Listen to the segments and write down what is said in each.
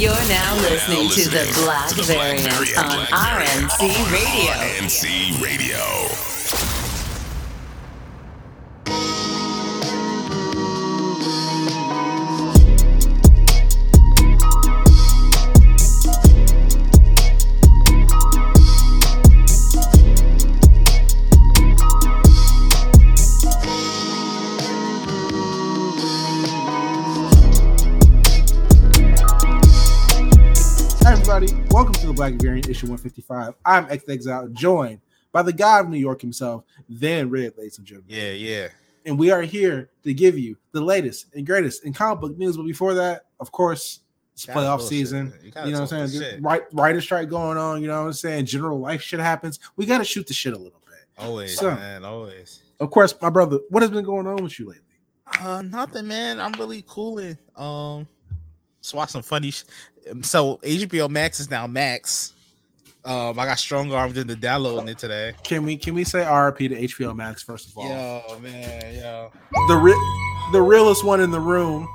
You're now listening to the Black Variant on RNC Radio. RNC Radio. Issue 155. I'm X Exile, joined by the God of New York himself, then Red, ladies and gentlemen. Yeah, yeah. And we are here to give you the latest and greatest in comic book news. But before that, of course, it's Gotta playoff bullshit, season. You You, know what I'm saying? shit. Right, writer strike going on. You know what I'm saying? General life shit happens. We got to shoot the shit a little bit. Always, So- man. Always. Of course, my brother, what has been going on with you lately? Uh, nothing, man. I'm really cooling. Um, just watch some funny. Sh- um, so HBO Max is now Max. Um, I got strong armed into downloading it today. Can we can we say RP to HBO Max first of all? Yo, man, yo, The re- the realest one in the room.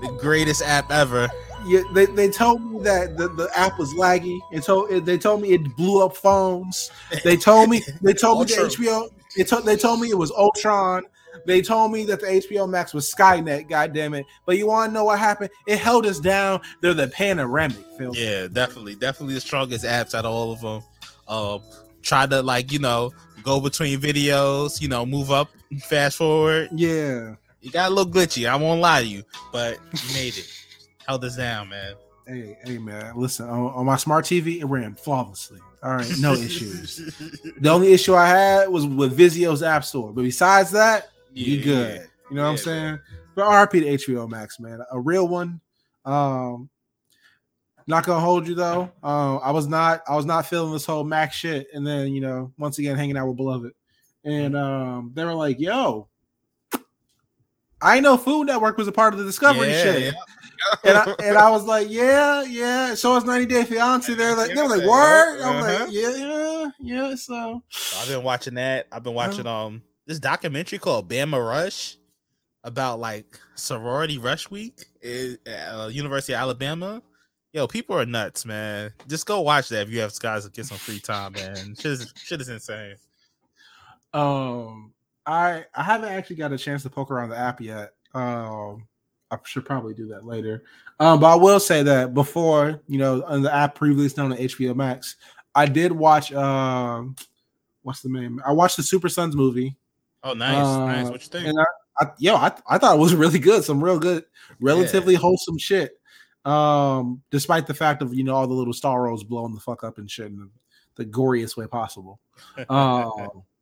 the greatest app ever. Yeah, they, they told me that the, the app was laggy. It told they told me it blew up phones. They told me they told me the HBO. They told they told me it was Ultron. They told me that the HBO Max was Skynet. God damn it! But you want to know what happened? It held us down. They're the panoramic film. Yeah, definitely, definitely the strongest apps out of all of them. Um, try to like you know go between videos, you know, move up, fast forward. Yeah. You got a little glitchy. I won't lie to you, but you made it. Held us down, man. Hey, hey, man. Listen, on, on my smart TV, it ran flawlessly. All right, no issues. The only issue I had was with Vizio's App Store, but besides that, you Yeah, good. You know what I'm Yeah, saying? But RP to HBO Max, man, a real one. Um, not gonna hold you though. Uh, I was not, I was not feeling this whole Max shit, and then you know, once again, hanging out with Beloved, and um, they were like, "Yo, I know Food Network was a part of the Discovery Yeah, shit." yeah. and I, and I was like, yeah, yeah. So it's 90 Day Fiance. They're like, they were like, word. I'm Uh-huh. like, yeah, yeah, yeah. So So I've been watching that. I've been watching um this documentary called Bama Rush about like sorority rush week at uh, University of Alabama. Yo, people are nuts, man. Just go watch that if you have guys to get some free time, man. Shit is, shit is insane. um I I haven't actually got a chance to poke around the app yet. Um I should probably do that later. Um, but I will say that before, you know, on the app previously known to HBO Max, I did watch um what's the name? I watched the Super Sons movie. Oh, nice, Uh, nice. What you think? And I, I yo, I, I thought it was really good. Some real good, relatively wholesome shit. Um, despite the fact of you know all the little star rolls blowing the fuck up and shit in the, the goriest way possible. Um,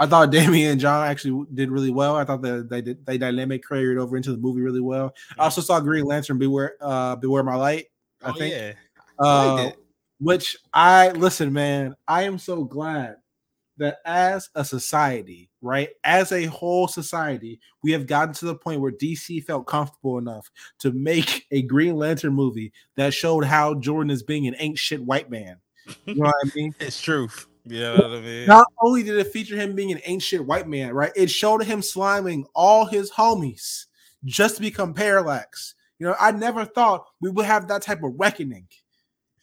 I thought Damian and Jon actually did really well. I thought that they did they dynamic carried over into the movie really well. I also saw Green Lantern Beware uh Beware My Light. I oh, think yeah. uh, liked it. which I listen, man. I am so glad that as a society, right, as a whole society, we have gotten to the point where DC felt comfortable enough to make a Green Lantern movie that showed how Jordan is being an ain't shit white man. You know what I mean? It's truth. You know I mean? Not only did it feature him being an ancient white man, right? It showed him sliming all his homies just to become parallax. You know, I never thought we would have that type of reckoning.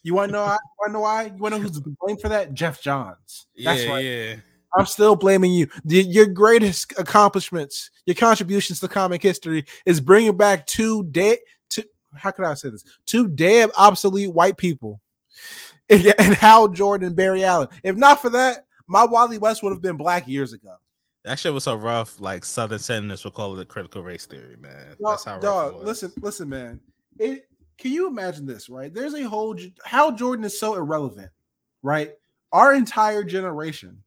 You want to know? why- You want to know why? You want to know who's to blame for that? Geoff Johns. That's yeah, right. yeah. I'm still blaming you. The- your greatest accomplishments, your contributions to comic history, is bringing back two dead. Two, how can I say this? Two dead obsolete white people, and, and Hal Jordan and Barry Allen. If not for that, my Wally West would have been black years ago. That shit was so rough. Like Southern senators would call it a critical race theory, man. That's how rough dog, it was. listen, listen, man. It can you imagine this, right? There's a whole Hal Jordan is so irrelevant, right? Our entire generation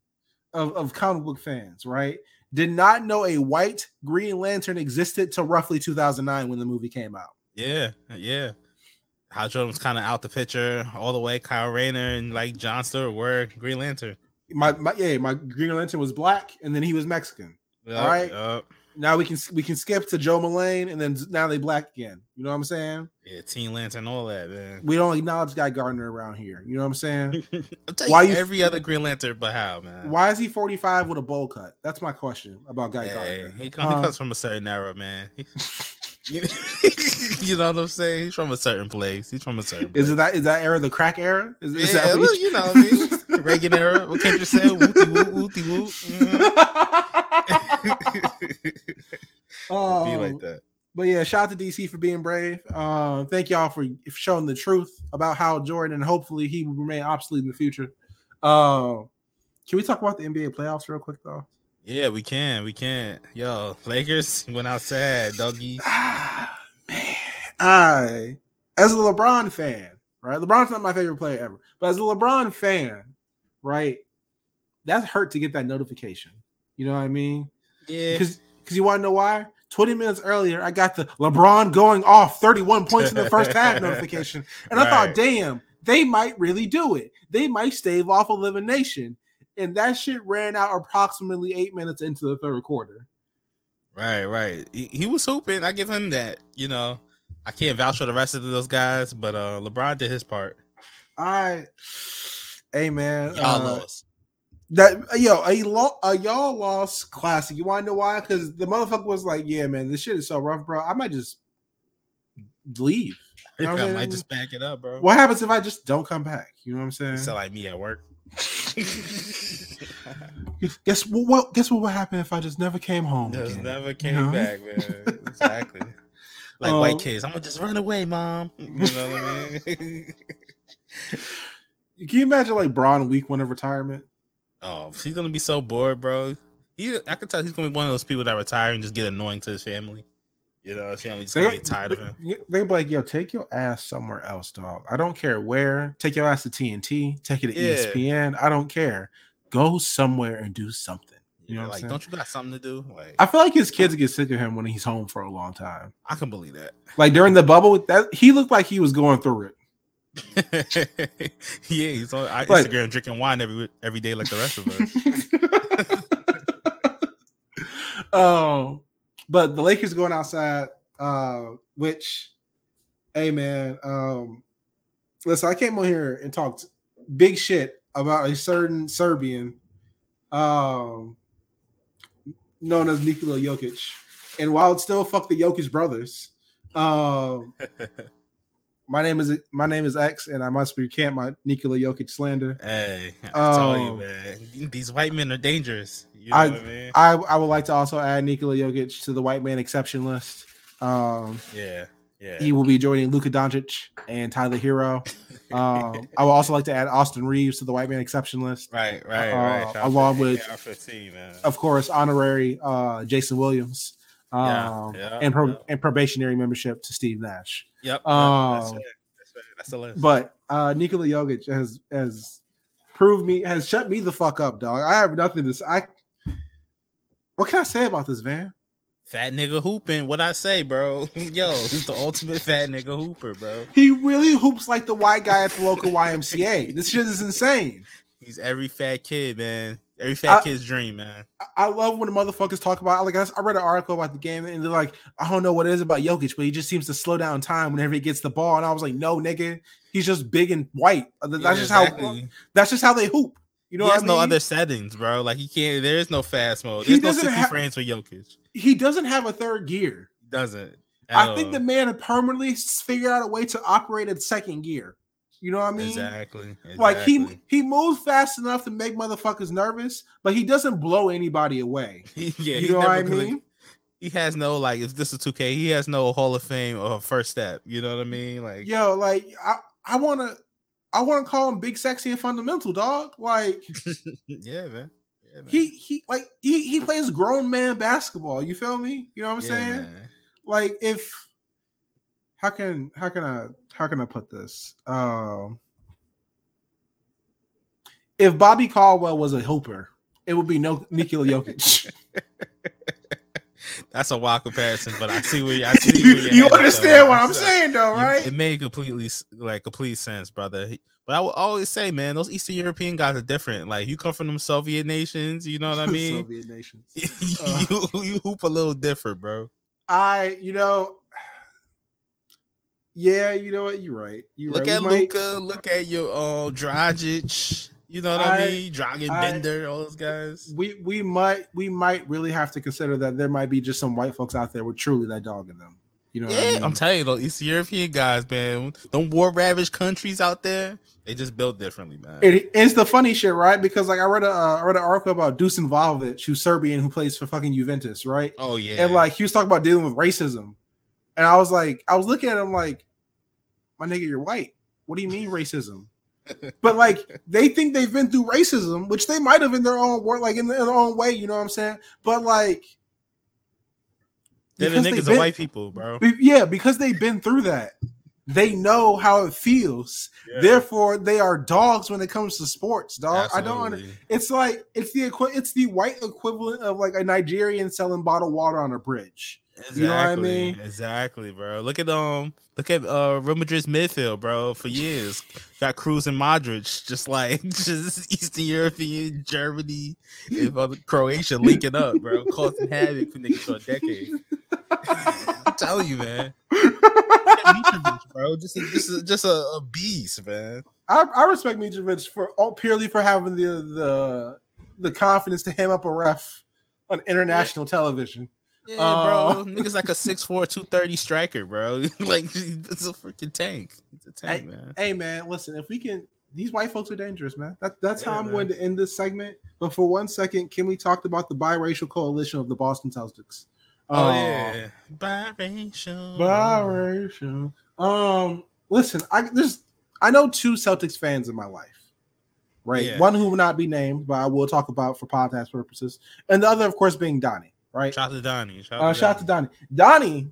of, of comic book fans, right, did not know a white Green Lantern existed till roughly 2009 when the movie came out. Yeah, yeah. Hal Jordan was kind of out the picture all the way. Kyle Rayner and like John Stewart were Green Lantern. My, my yeah, my Green Lantern was black and then he was Mexican. Yup, right. yup. Now we can we can skip to Jo Mullein and then now they black again. You know what I'm saying? Yeah, Teen Lantern, all that, man. We don't acknowledge Guy Gardner around here. You know what I'm saying? Why you, every other Green Lantern but Hal, man. Why is he 45 with a bowl cut? That's my question about Guy Hey, Gardner. he, come, he Uh, comes from a certain era, man. you know what I'm saying? He's from a certain place. He's from a certain. Place. Is it that is that era the crack era? Is, is yeah, that well, you know what I mean? Reagan era. What Kendrick said? Wooty woo, wooty woo. Mhm. um, Be like that. But yeah, shout out to DC for being brave. Uh, thank y'all for for showing the truth about Hal Jordan and hopefully he will remain obsolete in the future. Uh, can we talk about the NBA playoffs real quick though? Yeah, we can. We can. Yo, Lakers went outside, doggy. Ah, man, I as a LeBron fan, right? LeBron's not my favorite player ever, but as a LeBron fan, right? That's hurt to get that notification. You know what I mean? Yeah. Because you want to know why? 20 minutes earlier, I got the LeBron going off 31 points in the first half notification. And I thought, damn, they might really do it. They might stave off elimination. And that shit ran out approximately eight minutes into the third quarter. Right, right. He, he was hooping. I give him that. You know, I can't vouch for the rest of those guys, but uh LeBron did his part. I, hey man, Y'all uh, lost. That yo, a, lo- a y'all lost classic. You want to know why? Because the motherfucker was like, yeah, man, this shit is so rough, bro. I might just leave. You know I might saying? just back it up, bro. What happens if I just don't come back? You know what I'm saying? You sound like me at work. Guess what? what guess what would happen if I just never came home? Just again? never You came know? back, man. Exactly. Like Um, white kids, I'm gonna just run away, mom. You know what I mean? Can you imagine like Bron week one of retirement? Oh, he's gonna be so bored, bro. He, I can tell he's gonna be one of those people that retire and just get annoying to his family. You know, his family's gonna get tired of him. They be like, "Yo, take your ass somewhere else, dog. I don't care where. Take your ass to TNT. Take it to Yeah. ESPN. I don't care. Go somewhere and do something." You know like, saying? don't you got something to do? Like, I feel like his kids get sick of him when he's home for a long time. I can believe that. Like during the bubble, that he looked like he was going through it. yeah, he's on Like- Instagram drinking wine every every day like the rest of us. um, but the Lakers going outside, uh, which, hey man, um, listen, I came on here and talked big shit about a certain Serbian, um, known as Nikola Jokic, and while it's still fuck the Jokic brothers, um, my name is my name is X, and I must recant my Nikola Jokic slander. hey, I tell you, Um, man, these white men are dangerous. You know I- what I mean? I, I would like to also add Nikola Jokic to the white man exception list. Um, yeah, yeah. he will be joining Luka Doncic and Tyler Herro. Um, I would also like to add Austin Reaves to the white man exception list. right, right, uh, right. Along with- AR-15, man. Of course, honorary uh, Jason Williams Yeah, um, yeah, and, pro- yeah. and probationary membership to Steve Nash. Yep. Um, that's, it. that's. That's the list. But uh, Nikola Jokic has has proved me has shut me the fuck up, dog. I have nothing to say. I, what can I say about this, man? fat nigga hooping. What I say, bro? Yo, he's the ultimate fat nigga hooper, bro. He really hoops like the white guy at the local YMCA. This shit is insane. He's every fat kid, man. Every fat I- kid's dream, man. I- love when the motherfuckers talk about like I, I read an article about the game and they're like, I don't know what it is about Jokic, but he just seems to slow down time whenever he gets the ball. And I was like, no, nigga, he's just big and white. Uh, That's Yeah, just how that's just how they hoop. You know he what has I no other settings, bro. Like he can't. There is no fast mode. He There's no doesn't 60 have- frames for Jokic. he doesn't have a third gear. Doesn't. I at think the man had permanently figured out a way to operate at second gear. You know what I mean? exactly. Like he he moves fast enough to make motherfuckers nervous, but he doesn't blow anybody away. yeah, you know what I mean? He has no like. If this is 2K, he has no Hall of Fame or first step. You know what I mean? Like, Yo, like I, I wanna I wanna call him big sexy and fundamental, dog. Like yeah, man. Yeah, man. he he like he he plays grown man basketball. You feel me? You know what I'm Yeah, saying? man. Like if how can how can I how can I put this? Um if Bobby Caldwell was a hooper, it would be no Nikola Jokic. That's a wild comparison, but I see where you, I see you where you're you headed, understand though. what I'm So, saying though, you- right? It made completely like complete sense, brother. But I will always say, man, those Eastern European guys are different. Like you come from them Soviet nations, you know what I mean? Soviet nations. you, you hoop a little different, bro. I, you know, yeah, you know what? You're right. You Look right. at Luka. Look at your uh, Dragic. You know what I, I- mean? Dragan I- Bender, all those guys. We we might we might really have to consider that there might be just some white folks out there with truly that dog in them. You know, what Yeah, I mean? I'm telling you, though, East European guys, man, them war ravaged countries out there, they just built differently, man. It, it's the funny shit, right? Because like I read a uh, I read an article about Dusan Vlahovic, who's Serbian, who plays for fucking Juventus, right? oh yeah, And like he was talking about dealing with racism, and I was like, I was looking at him like, my nigga, you're white. What do you mean racism? but like they think they've been through racism, which they might have in their own work, like in their own way. You know what I'm saying? But like, they're the because they've niggas been- of white people, bro. be- yeah, because they've been through that. They know how it feels. Therefore, they are dogs when it comes to sports, dog. I don't. Under- Absolutely. it's like it's the equi- it's the white equivalent of like a Nigerian selling bottled water on a bridge. Exactly. You know what I mean? Exactly, bro. Look at um, look at uh Real Madrid's midfield, bro. For years, got Kroos and Modric, just like just Eastern European, Germany, and other Croatia linking up, bro, causing havoc for niggas for a decade. I'm telling you, man. Bro, just a, just a, just a, a beast, man. I, I respect Mitrovic for all purely for having the the the confidence to ham up a ref on international television. Yeah, Uh, bro. Niggas like a 6'4", 230 striker, bro. like it's a freaking tank. It's a tank, man. Hey man, listen, if we can these white folks are dangerous, man. That, that's how I'm man. going to end this segment. But for one second, can we talk about the biracial coalition of the Boston Celtics? Oh Uh, yeah, biracial. Biracial. Um, listen, I there's I know two Celtics fans in my life, right? Yeah. One who will not be named, but I will talk about for podcast purposes, and the other, of course, being Donnie, right? Shout out to Donnie. Shout Uh, to shout out to Donnie. Donnie. Donnie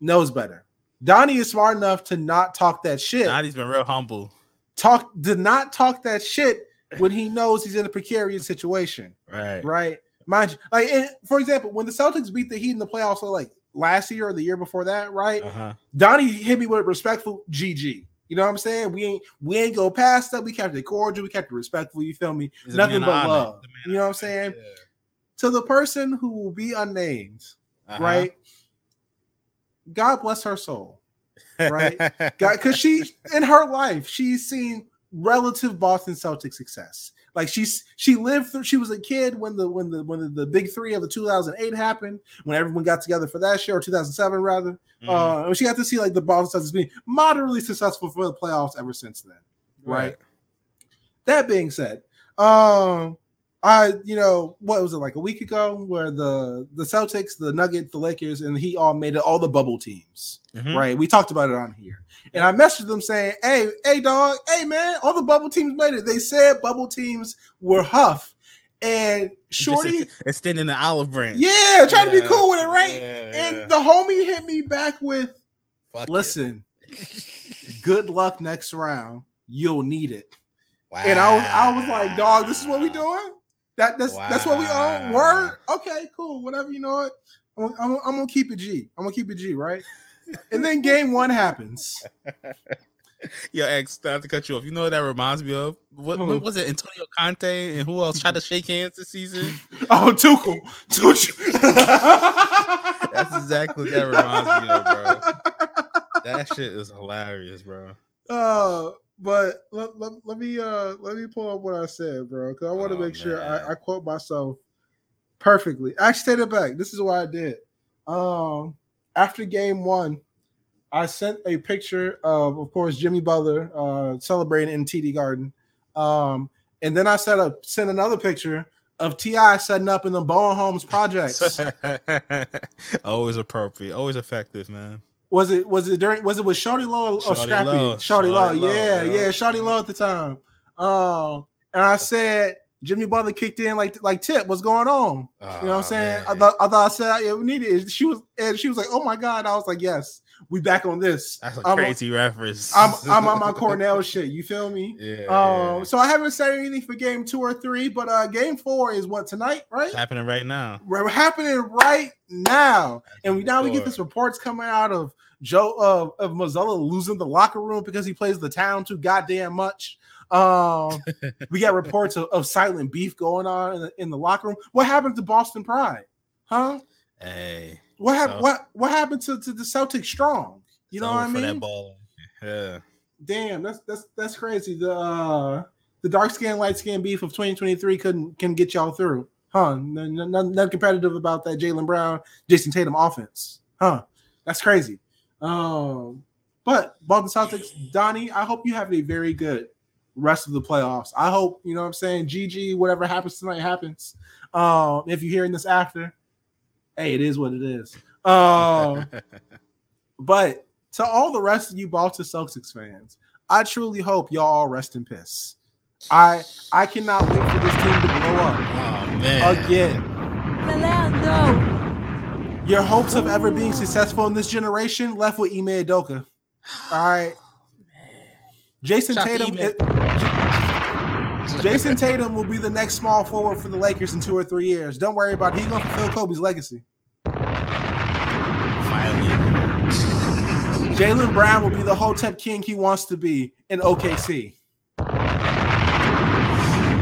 knows better. Donnie is smart enough to not talk that shit. Donnie's been real humble. Talk did not talk that shit when he knows he's in a precarious situation, Right. right? Mind you, like for example, when the Celtics beat the Heat in the playoffs, like last year or the year before that, right? Uh huh. Donnie hit me with a respectful GG. You know what I'm saying? We ain't we ain't go past that. We kept it cordial. We kept it respectful. You feel me? Nothing but love. You know what I'm saying? To the person who will be unnamed, Uh-huh. right? God bless her soul, Right. God, because she in her life she's seen relative Boston Celtic success. Like she's she lived through. She was a kid when the when the when the, the big three of the 2008 happened. When everyone got together for that show, or 2007 rather. Mhm. Uh, she got to see like the Boston Celtics being moderately successful for the playoffs ever since then. Right. That being said, um, I you know what was it like a week ago where the the Celtics, the Nuggets, the Lakers, and he all made it all the bubble teams. Mhm. Right. We talked about it on here. And I messaged them saying, Hey, hey dog, hey man, all the bubble teams made it. They said bubble teams were Huff and Shorty. Extending the olive branch. Yeah, trying to be cool with it, right? Yeah, And yeah. the homie hit me back with, Fuck listen, good luck next round. You'll need it. And I was I was like, dog, this is what we doing? That that's that's what we all Wow. Word? Okay, cool. Whatever, you know what? I'm, I'm, I'm gonna keep it G. I'm gonna keep it G, right? And then game one happens. Yo, ex, not to cut you off. You know what that reminds me of? What, what was it? Antonio Conte and who else tried to shake hands this season? Oh, Tuchel. Tuchel. That's exactly what that reminds me of, bro. That shit is hilarious, bro. Uh, but let, let, let me uh let me pull up what I said, bro, because I want to Oh, make sure. I, I quote myself perfectly. Actually, take it back. This is what I did. Um, after game one, I sent a picture of, of course, Jimmy Butler uh celebrating in TD Garden. Um, and then I set up sent another picture of T.I. setting up in the Bowen Homes projects. always appropriate, always effective, man. Was it was it during was it with Shorty Low or Shawty Scrappy? Low. Shorty Low, Shawty Low, yeah, yeah. Shorty Low at the time. Um, and I said Jimmy Butler kicked in like like tip, what's going on? You know what I'm saying? I thought I thought I said yeah, we needed it. She was and she was like, Oh my god. I was like, Yes, we back on this. That's a I'm, crazy reference. I'm I'm on my Cornell shit. You feel me? yeah, Um, so I haven't said anything for game two or three, but uh game four is what tonight, right? It's happening right now. We're happening right now. And we now we get this reports coming out of Joe of, of Mazzulla losing the locker room because he plays the town too goddamn much. Um, we got reports of, of silent beef going on in the, in the locker room. What happened to Boston Pride? Huh? Hey, What happened? So- What what happened to, to the Celtic strong? You know what I mean? That ball. Yeah. Damn, that's that's that's crazy. The uh, the dark skin, light skin beef of 2023 couldn't can get y'all through, huh? None, none competitive about that Jaylen Brown, Jayson Tatum offense, huh? That's crazy. Um, but Boston Celtics, Donnie, I hope you have a very good rest of the playoffs. I hope you know what I'm saying. GG, whatever happens tonight happens. Um, if you're hearing this after, hey, it is what it is. Um, but to all the rest of you Boston Celtics fans, I truly hope y'all all rest in peace. I I cannot wait for this team to blow up Oh man. again. Milano. Your hopes of ever being successful in this generation left with Ime Adoka. All right. Jayson Shout Tatum. Ime. Jayson Tatum will be the next small forward for the Lakers in two or three years. Don't worry about it. He's going to fulfill Kobe's legacy. Jaylen Brown will be the Hotep King he wants to be in OKC.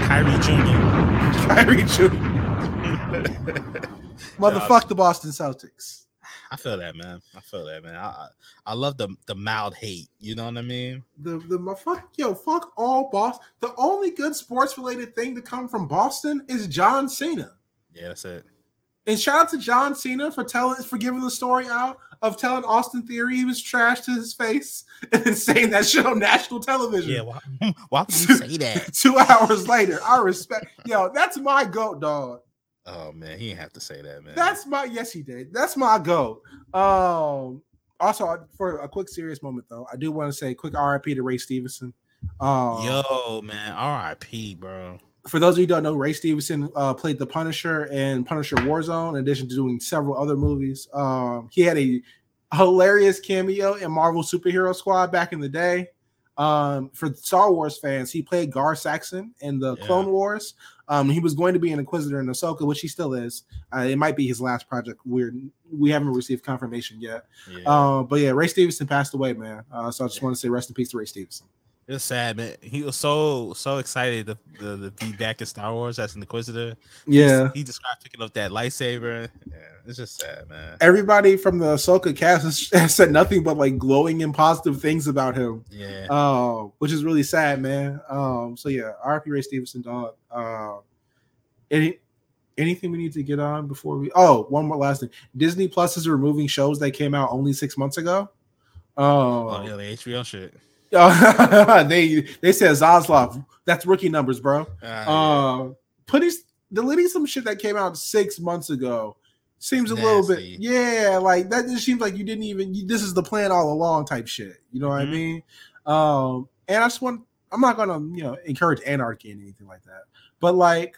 Kyrie Jr. Kyrie Jr. Motherfuck the Boston Celtics. I feel that, man. I feel that, man. I I, I love the the mild hate. You know what I mean? The the fuck yo fuck all Boston. The only good sports related thing to come from Boston is John Cena. Yeah, that's it. And shout out to John Cena for telling for giving the story out of telling Austin Theory he was trash to his face and then saying that shit on national television. Yeah, why, why would you say that? Two hours later, I respect yo. That's my goat, dog. Oh man, he didn't have to say that, man. That's my yes, he did. That's my goat. Um. Also, for a quick serious moment though, I do want to say quick RIP to Ray Stevenson. Um, yo, man. R.I.P. Bro. For those of you who don't know, Ray Stevenson uh, played the Punisher in Punisher Warzone, in addition to doing several other movies. Um, he had a hilarious cameo in Marvel Superhero Squad back in the day. Um, for Star Wars fans, he played Gar Saxon in the Yeah. Clone Wars. Um, he was going to be an Inquisitor in Ahsoka, which he still is. Uh, it might be his last project. We're we haven't received confirmation yet. Yeah. Uh, but yeah, Ray Stevenson passed away, man. Uh, so I just want to say rest in peace to Ray Stevenson. It was sad, man. He was so so excited to, to, to be back in Star Wars as an Inquisitor. Yeah. He described picking up that lightsaber. Yeah, it's just sad, man. everybody from the Ahsoka cast has, has said nothing but like glowing and positive things about him, Yeah. uh, which is really sad, man. Um, so yeah, RP Ray Stevenson, dog. Uh, any anything we need to get on before we? Oh, one more last thing. Disney Plus is removing shows that came out only six months ago. oh, Oh, yeah, the HBO shit. they they said Zaslav. That's rookie numbers, bro. Uh, Uh, putting deleting some shit that came out six months ago seems a little bit, yeah, like that just seems like you didn't even. You, this is the plan all along, type shit. You know what I Mhm. mean? Um, and I just want. I'm not gonna, you know, encourage anarchy and anything like that, but like.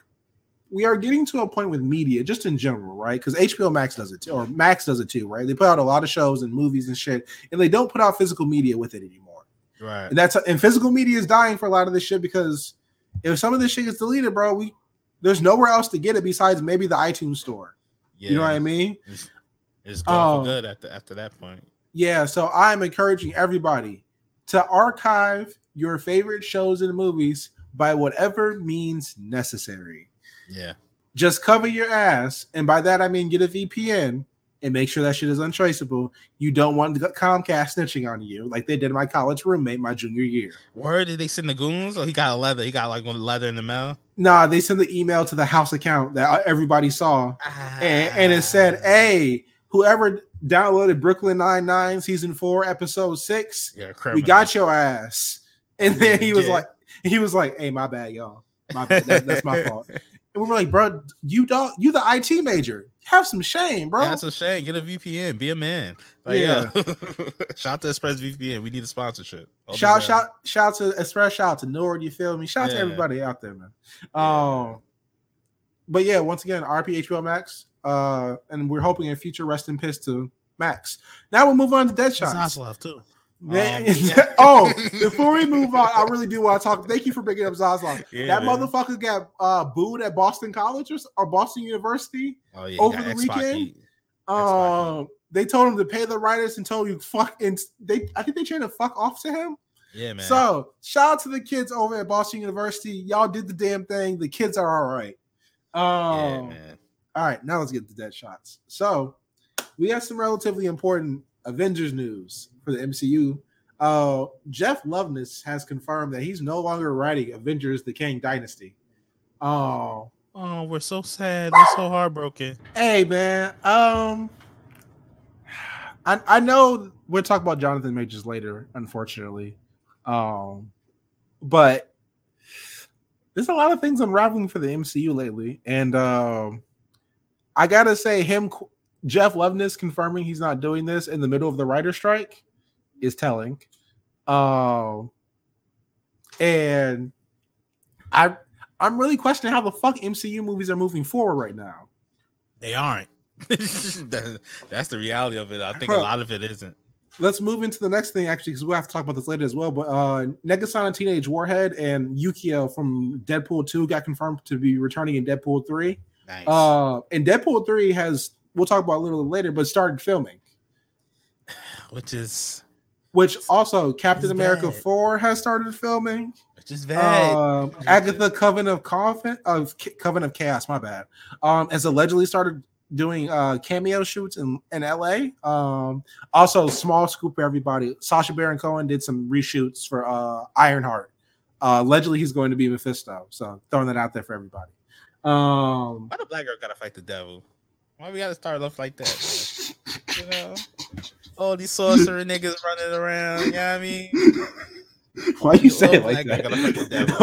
We are getting to a point with media, just in general, right? Because HBO Max does it too, or Max does it too, right? They put out a lot of shows and movies and shit, and they don't put out physical media with it anymore. Right. And that's and physical media is dying for a lot of this shit because if some of this shit gets deleted, bro, we there's nowhere else to get it besides maybe the iTunes store. Yeah. You know what I mean? It's, it's gone for um, good after after that point. Yeah. So I'm encouraging everybody to archive your favorite shows and movies by whatever means necessary. Yeah. Just cover your ass, and by that I mean get a VPN and make sure that shit is untraceable. You don't want the Comcast snitching on you like they did my college roommate my junior year. Where did they send the goons? Oh, he got a leather. He got like one leather in the mail. Nah, they sent the email to the house account that everybody saw, and, and it said, Ah. "Hey, whoever downloaded Brooklyn Nine Nine season four episode six, Yeah, we got your ass." And then he was Yeah. like, he was like, "Hey, my bad, y'all. My bad. That- that's my fault." And we were like, "Bro, you don't. You the IT major. Have some shame, bro." That's a shame. Get a VPN. Be a man. Like, Yeah. yeah. shout out to Express VPN. We need a sponsorship. Hold shout shout shout to express shout out to Nord. You feel me? Shout out to everybody out there, man. Yeah. Um, but yeah, once again, RPHBL Max. Uh, and we're hoping in future rest in piss to Max. Now we'll move on to Dead It's Shots. Zaslav too. Man, Um, yeah. oh, before we move on, I really do want to talk. Thank you for bringing up Zaslav. Yeah, that man. motherfucker got uh, booed at Boston College or, or Boston University. Oh yeah. over the weekend? Um, they told him to pay the writers and told you fuck and they. I think they trying to fuck off to him. Yeah, man. So shout out to the kids over at Boston University. Y'all did the damn thing. The kids are all right. yeah, Um, man. all right, now let's get to dead shots. So we have some relatively important Avengers news for the MCU. Uh, Jeff Loveness has confirmed that he's no longer writing Avengers: The Kang Dynasty. Oh, Oh, we're so sad. We're so heartbroken. hey man. Um, I, I know we'll talk about Jonathan Majors later, unfortunately. Um, but there's a lot of things unraveling for the MCU lately, and um, I gotta say, him Jeff Loveness confirming he's not doing this in the middle of the writer strike is telling. Um, and I I'm really questioning how the fuck MCU movies are moving forward right now. They aren't. That's the reality of it. I think a lot of it isn't. Let's move into the next thing actually, because we'll have to talk about this later as well. But uh Negasonic Teenage Warhead and Yukio from Deadpool 2 got confirmed to be returning in Deadpool 3. Nice. Uh and Deadpool 3 has we'll talk about a little later, but started filming. Which is which also Captain America bad. 4 has started filming. Which is bad. Um, Agatha Coven of Coven of Coven of Chaos, my bad. Um, has allegedly started doing uh cameo shoots in, in LA. Um, also small scoop for everybody. Sacha Baron Cohen did some reshoots for uh Ironheart. Uh, allegedly he's going to be Mephisto. So throwing that out there for everybody. Um, why the black girl gotta fight the devil? Why we gotta start off like that? you know, all these sorcerer niggas running around. You know what I mean? Why you say it oh like that?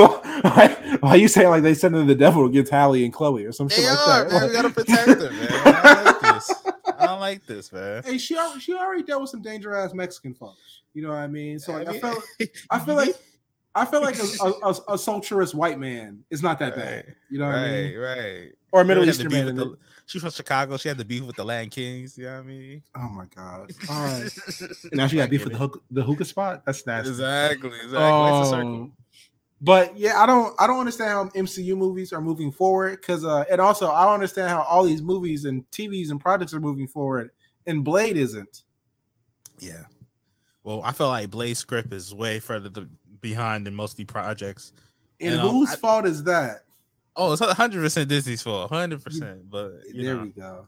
why, why you say like they send in the devil against Halle and Chloe or some they shit are, like that? Man, we gotta protect them, man. I don't like this. I don't like this, man. Hey, she she already dealt with some danger ass Mexican folks. You know what I mean? So like, I, mean, I felt I feel like I feel like a, a, a, a sulturous white man is not that right, bad. You know what right, I mean? Right, Or a Middle Eastern man. The, she's from Chicago. She had the beef with the Latin Kings. You know what I mean? Oh my god! All right. now she got beef with the hook, the hookah spot. That's nasty. Exactly. Exactly. Um, it's a circle. But yeah, I don't I don't understand how MCU movies are moving forward because uh and also I don't understand how all these movies and TVs and projects are moving forward and Blade isn't. Yeah. Well, I feel like Blade's script is way further behind than most of the projects. And, and um, whose um, fault is that? Oh, it's hundred percent Disney's fault, hundred percent. But there know, we go.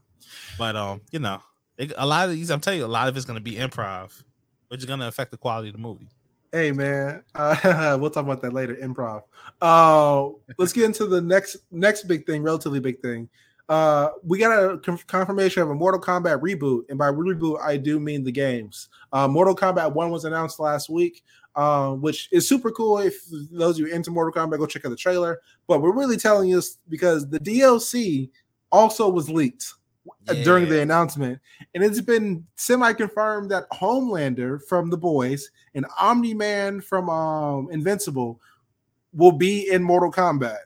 But um, you know, it, a lot of these, I'm telling you, a lot of it's gonna be improv, which is gonna affect the quality of the movie. Hey man, uh, we'll talk about that later. Improv. Uh, let's get into the next next big thing, relatively big thing. Uh, we got a confirmation of a Mortal Kombat reboot, and by reboot I do mean the games. Uh, Mortal Kombat One was announced last week um, which is super cool. If those of you into Mortal Kombat, go check out the trailer. But we're really telling you this because the DLC also was leaked uh, yeah. during the announcement, and it's been semi-confirmed that Homelander from The Boys and Omni Man from um, Invincible will be in Mortal Kombat.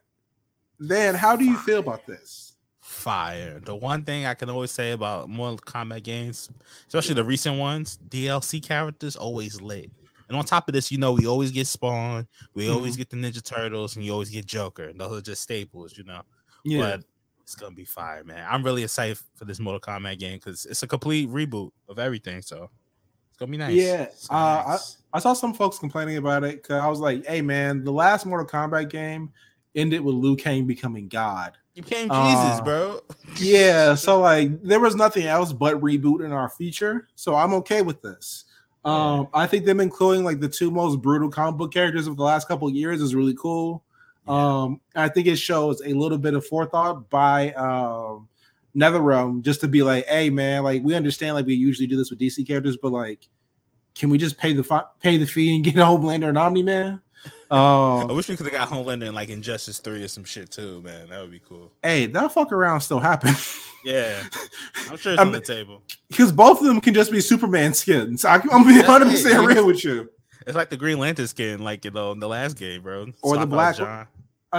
Van, how do you feel about this? Fire. The one thing I can always say about Mortal Kombat games, especially the recent ones, DLC characters always lit. And on top of this, you know, we always get Spawn, we mm-hmm. always get the Ninja Turtles, and you always get Joker. And those are just staples, you know. Yeah. But it's gonna be fire, man. I'm really excited for this Mortal Kombat game because it's a complete reboot of everything. So it's gonna be nice. Yeah. Uh, nice. I, I saw some folks complaining about it because I was like, hey man, the last Mortal Kombat game ended with Liu Kang becoming God. You became Jesus, uh, bro. yeah, so like there was nothing else but reboot in our future. So I'm okay with this. Um, I think them including like the two most brutal comic book characters of the last couple of years is really cool. Um, I think it shows a little bit of forethought by um NetherRealm just to be like, hey man, like we understand like we usually do this with DC characters, but like, can we just pay the fi- pay the fee and get a Homelander and Omni Man? Um, I wish we could have got Homelander in like Injustice Three or some shit too, man. That would be cool. Hey, that fuck around still happen. yeah, I'm sure it's I'm, on the table. Because both of them can just be Superman skins. I, am gonna be 100 percent real with you. It's like the Green Lantern skin, like you know, in the last game, bro. Or the black,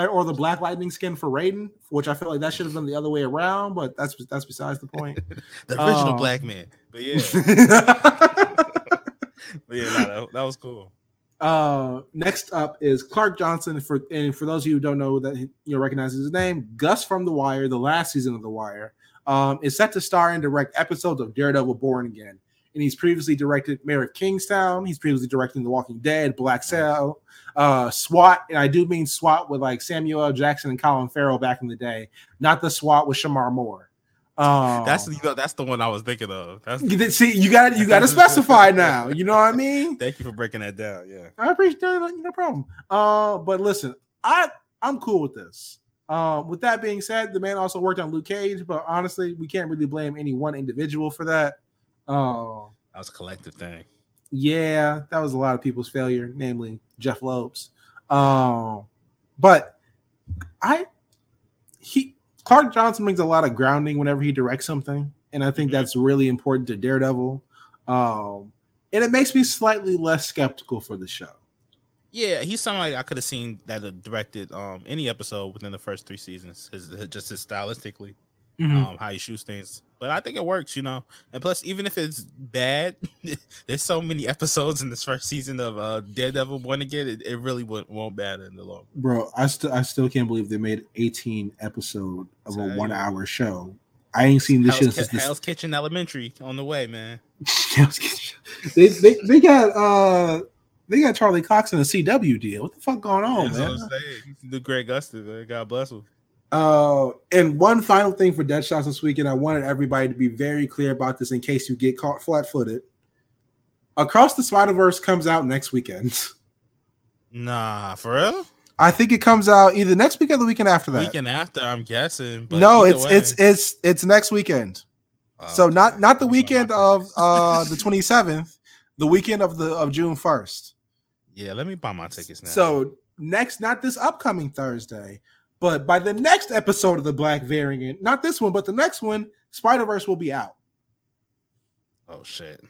or the Black Lightning skin for Raiden, which I feel like that should have been the other way around, but that's that's besides the point. the original um, Black Man, but yeah, but yeah, that, that was cool. Uh, next up is Clark Johnson. For and for those of you who don't know that you know recognize his name, Gus from The Wire, the last season of The Wire, um, is set to star and direct episodes of Daredevil: Born Again. And he's previously directed Mayor of Kingstown. He's previously directing The Walking Dead, Black Cell, uh, SWAT, and I do mean SWAT with like Samuel L. Jackson and Colin Farrell back in the day, not the SWAT with Shemar Moore. Um, that's you know, that's the one I was thinking of. That's you, see, you got you got to specify now. You know what I mean? Thank you for breaking that down. Yeah, I appreciate that. No problem. Uh, but listen, I I'm cool with this. Um, with that being said, the man also worked on Luke Cage, but honestly, we can't really blame any one individual for that. Uh, That was a collective thing. Yeah, that was a lot of people's failure, namely Jeph Loeb. Um, but I he Clark Johnson brings a lot of grounding whenever he directs something, and I think Mhm. that's really important to Daredevil. Um, and it makes me slightly less skeptical for the show. Yeah, he's somebody I could have seen that directed um any episode within the first three seasons. His, his- just his stylistically, um, how he shoots things. But I think it works, you know. And plus, even if it's bad, there's so many episodes in this first season of uh Daredevil Born Again. It, it really won't, won't matter in the long. Bro, I still I still can't believe they made 18 episode of a one hour show. I ain't seen this shit Hell's, since Ki- this. Hell's Kitchen Elementary on the way, man. they, they they got uh they got Charlie Cox in a CW deal. What the fuck going on, That's man? what I'm saying. The Greg Gustin, man. God bless him. Uh, and one final thing for Dead Shots this weekend, I wanted everybody to be very clear about this in case you get caught flat-footed. Across the Spider Verse comes out next weekend. Nah, for real. I think it comes out either next weekend or the weekend after that. Weekend after, I'm guessing. But no, it's way- it's it's it's next weekend. Oh, so not not the weekend of uh the 27th, the weekend of the of June 1st. yeah, let me buy my tickets now. So next, not this upcoming Thursday, but by the next episode of the Black Variant, not this one, but the next one, Spider Verse will be out. oh shit.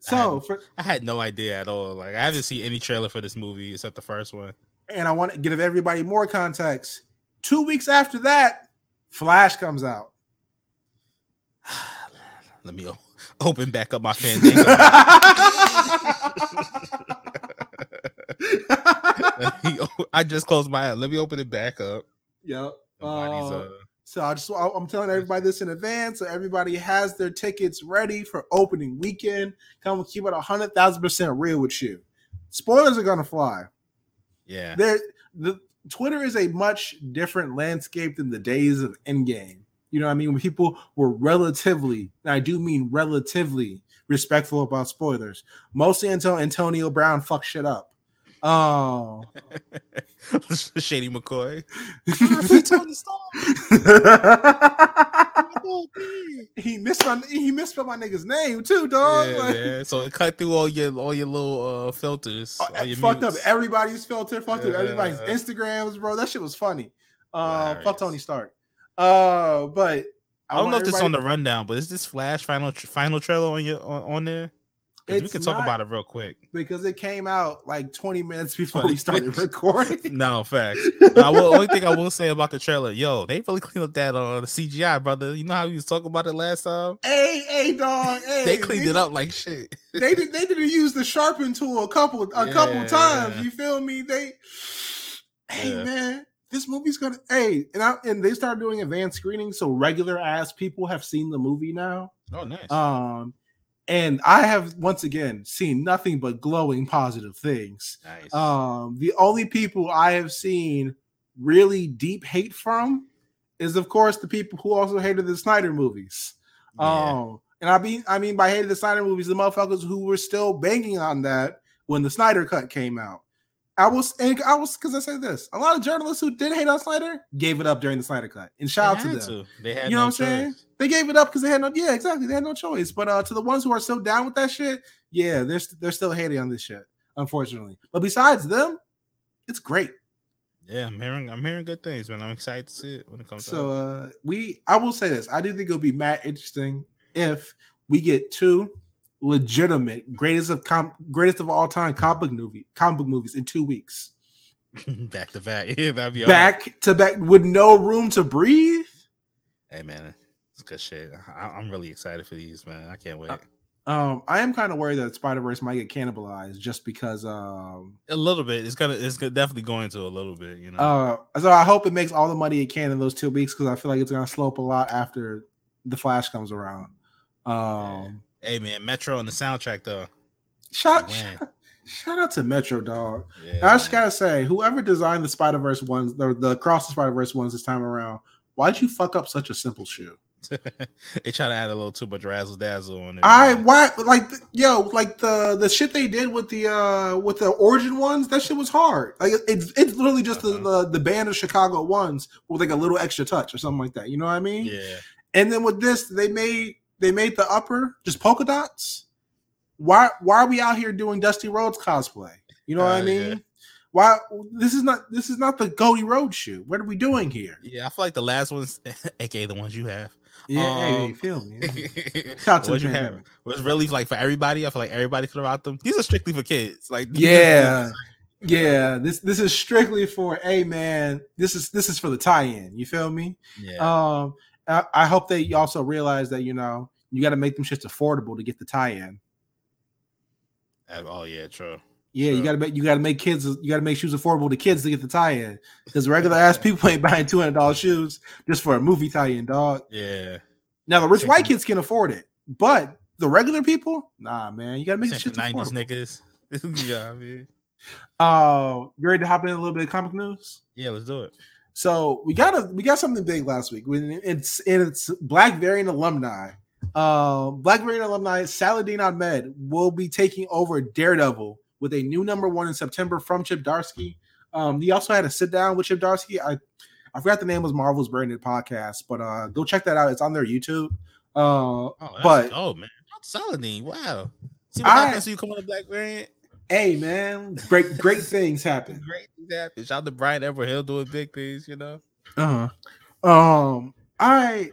So, for, I had no idea at all. Like I haven't seen any trailer for this movie except the first one. and I want to give everybody more context. Two weeks after that, Flash comes out. Let me open back up my Fandango. Let me o- I just closed my eye. Let me open it back up. Yep. Uh, uh, So I just I'm telling everybody this in advance, so everybody has their tickets ready for opening weekend. Come keep it a hundred thousand percent real with you. Spoilers are gonna fly. yeah. There, the Twitter is a much different landscape than the days of Endgame. You know what I mean? When people were relatively, and I do mean relatively, respectful about spoilers. Mostly until Antonio Brown fucked shit up. Oh. Shady McCoy. he missed my he misspelled my nigga's name too, dog. Yeah, Like, man. So it cut through all your all your little uh filters. uh, all your fucked up everybody's filter, fucked up everybody's Instagrams, bro. That shit was funny. Uh, fuck Tony Stark. Uh, but I don't know if this is on the rundown, but is this Flash final tr- final trailer on your on, on there? We can talk not- about it real quick. because it came out like 20 minutes before 20 we started recording. No facts. I will, only thing I will say about the trailer, yo, they really cleaned up that uh the CGI, brother. You know how we was talking about it last time? hey, hey, dog. Hey, They cleaned it up like shit. They did. They didn't use the sharpen tool a couple a couple Yeah. times. You feel me? They. Hey Yeah. man, this movie's gonna. Hey, and I and they started doing advanced screenings, so regular ass people have seen the movie now. Oh, nice. Um, and I have once again seen nothing but glowing positive things. nice. Um, the only people I have seen really deep hate from is, of course, the people who also hated the Snyder movies. Yeah. Um, and I mean, I mean by hated the Snyder movies, the motherfuckers who were still banging on that when the Snyder cut came out. I was, and I was, because I say this, a lot of journalists who did hate on Snyder gave it up during the Snyder cut, and shout out to them. They had You know no what I'm saying? They gave it up because they had no, yeah, exactly, they had no choice. But uh, to the ones who are still down with that shit, yeah, they're they're still hating on this shit, unfortunately. But besides them, it's great. Yeah, I'm hearing I'm hearing good things, man. I'm excited to see it when it comes So out. uh we I will say this. I do think it'll be mad interesting if we get two legitimate greatest of com- greatest of all time comic book movie comic book movies in two weeks. back to back. Yeah, that'd be all right. Back to back with no room to breathe. Hey man, it's good shit. I, I'm really excited for these, man. I can't wait. Uh, Um I am kind of worried that Spider-Verse might get cannibalized just because um a little bit. It's gonna. It's definitely going to a little bit. You know. uh so I hope it makes all the money it can in those two weeks because I feel like it's gonna slope a lot after the flash comes around. Um hey man, Metro on the soundtrack though. shout, shout shout out to Metro Dog. Yeah, I just gotta say, whoever designed the Spider Verse ones, the, the Cross the Spider Verse ones this time around, why'd you fuck up such a simple shoe? they try to add a little too much razzle dazzle on it. I man. why like yo like the the shit they did with the uh with the origin ones that shit was hard like it's it's literally just Uh-huh. the the band of Chicago ones with like a little extra touch or something like that you know what I mean yeah. and then with this they made they made the upper just polka dots why why are we out here doing Dusty Rhodes cosplay? You know what I Uh, mean? yeah. Why this is not this is not the Goldie Road shoe. What are we doing here? Yeah, I feel like the last ones, aka the ones you have, Yeah, Um, hey, feel me. Shout what you have was really like for everybody. I feel like everybody could have rocked them. These are strictly for kids. Like Yeah. Yeah, this this is strictly for hey man, this is this is for the tie-in. You feel me? yeah. Um I, I hope that you also realize that you know you got to make them shits affordable to get the tie-in. oh yeah, true. Yeah, you got to make you got to make kids you got to make shoes affordable to kids to get the tie-in because regular ass people ain't buying two hundred dollars shoes just for a movie tie-in, dog. Yeah, Now the rich white kids can afford it, but the regular people, nah, man, you got to make shit nineties niggas. yeah, I mean, Uh, you ready to hop in a little bit of comic news? yeah, let's do it. So we got a we got something big last week. When it's it's Black Variant alumni. Uh, Black Variant alumni Saladin Ahmed will be taking over Daredevil with a new number one in September from Chip Zdarsky. Um, he also had a sit down with Chip Zdarsky. I I forgot the name was Marvel's Branded Podcast, but uh, go check that out. It's on their YouTube. Uh, Oh, But- oh man, Saladin. Wow. See what I- happens when you come on the Black Variant. hey man, great great things happen. Great things happen. Shout out to Brian Edward Hill doing big things. You know. Uh huh. Um, I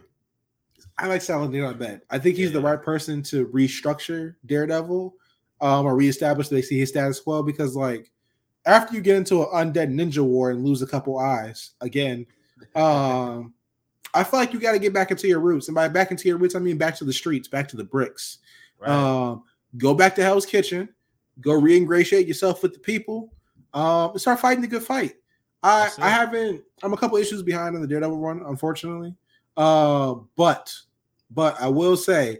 I like Saladin Ahmed. I think he's the right person to restructure Daredevil, um, or reestablish they see his status quo because like after you get into an undead ninja war and lose a couple eyes again, um, I feel like you got to get back into your roots, and by back into your roots, I mean back to the streets, back to the bricks. Right. Um, go back to Hell's Kitchen, go re-ingratiate yourself with the people, um, and start fighting the good fight. I I haven't. I'm a couple issues behind on the Daredevil run, unfortunately. Uh, but but I will say,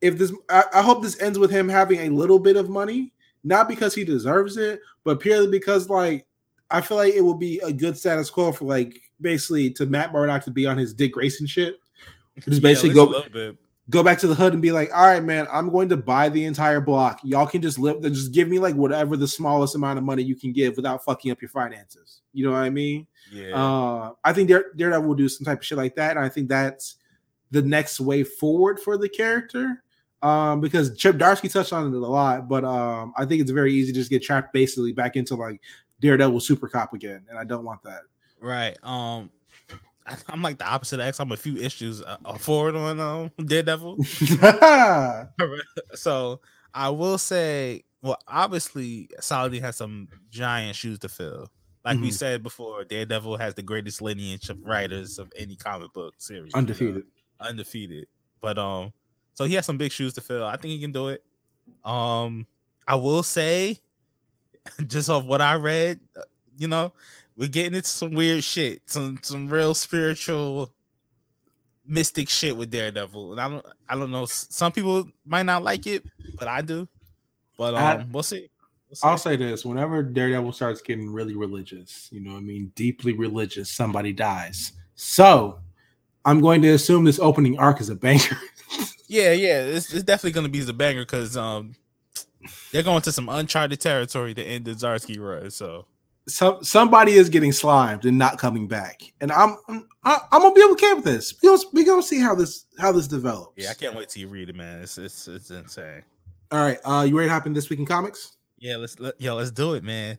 if this, I, I hope this ends with him having a little bit of money, not because he deserves it, but purely because like I feel like it will be a good status quo for like basically to Matt Murdock to be on his Dick Grayson shit. Just basically at go least a little bit. go back to the hood and be like, all right, man, I'm going to buy the entire block. Y'all can just live, just give me like whatever the smallest amount of money you can give without fucking up your finances. You know what I mean? Yeah. Uh, I think Dare, Daredevil will do some type of shit like that. And I think that's the next way forward for the character. Um, because Chip Zdarsky touched on it a lot, but um, I think it's very easy to just get trapped basically back into like Daredevil super cop again. And I don't want that. Right. Um, I- I'm like the opposite of X. I'm a few issues uh, uh, forward on um Daredevil. so I will say, well, obviously, Saladin has some giant shoes to fill. Like we Mhm. said before, Daredevil has the greatest lineage of writers of any comic book series. you know, Undefeated. But um, so he has some big shoes to fill. I think he can do it. Um, I will say, just off what I read, uh, you know, we're getting into some weird shit, some some real spiritual, mystic shit with Daredevil, and I don't, I don't know. Some people might not like it, but I do. But um, I- we'll see. We'll see. I'll say this: whenever Daredevil starts getting really religious, you know, what I mean, deeply religious, somebody dies. So, I'm going to assume this opening arc is a banger. Yeah, yeah, it's, it's definitely gonna be the banger because um, they're going to some uncharted territory to end the Zdarsky run. So Some somebody is getting slimed and not coming back, and I'm I'm, I- I'm gonna be okay with this. We gonna, we gonna see how this how this develops. yeah, I can't wait till you read it, man. It's it's it's insane. All right, uh, you ready to happen this week in comics? Yeah, let's let, yo, let's do it, man.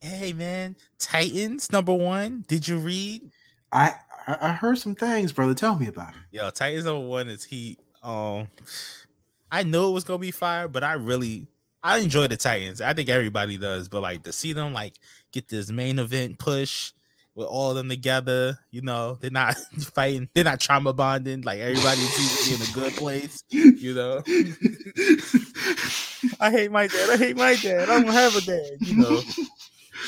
Hey, man, Titans number one. Did you read? I I I heard some things, brother. Tell me about it. Yo, Titans number one is heat. Um, I knew it was gonna be fire, but I really I enjoy the Titans. I think everybody does, but like to see them like get this main event push with all of them together, you know, they're not fighting, they're not trauma bonding. Like everybody seems to be in a good place, you know. I hate my dad. I hate my dad. I don't have a dad, you know.